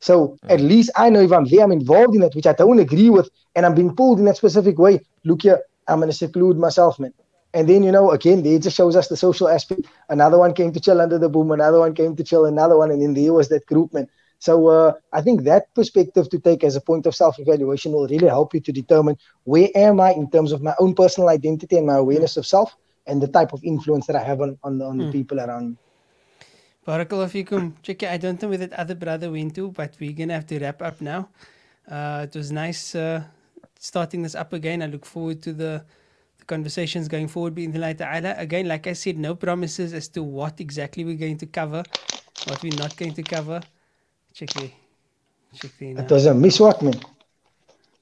So at least I know if I'm there, I'm involved in it, which I don't agree with, and I'm being pulled in that specific way. Look here, I'm gonna seclude myself, man. And then you know, again, it just shows us the social aspect. Another one came to chill under the boom, another one came to chill, another one, and then there was that group, man. So uh, I think that perspective to take as a point of self-evaluation will really help you to determine where am I in terms of my own personal identity and my awareness of self, and the type of influence that I have on on, the- on the Mm. people around me. Barakallah fikum. Check. I don't know where that other brother went to, but we're gonna have to wrap up now. Uh, it was nice uh, starting this up again. I look forward to the, the conversations going forward. Bi'idhnillah ta'ala. Again, like I said, no promises as to what exactly we're going to cover, what we're not going to cover. Check there. Check there now. It was a miswak, man.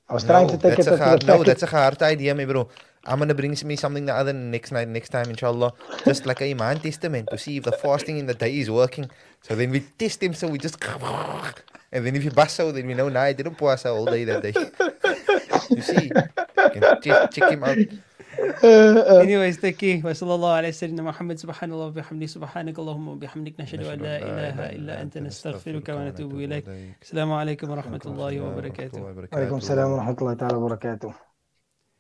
I was trying to take it a to the hard, no, that's a hard idea, me bro. I'm gonna bring me something the other next night, next time, inshallah. Just like a man testament to see if the fasting in the day is working. So then we test him, so we just [LAUGHS] and then if you bust out, then we know nah, I didn't pass all day that day. [LAUGHS] you see, you can check, check him out. Anyways, thank you. وصلى الله على سيدنا محمد سبحان الله وبحمده سبحانك اللهم وبحمدك نشهد أن لا إله إلا أنت نستغفرك ونتوب إليك السلام عليكم ورحمة الله وبركاته وعليكم السلام ورحمة الله تعالى وبركاته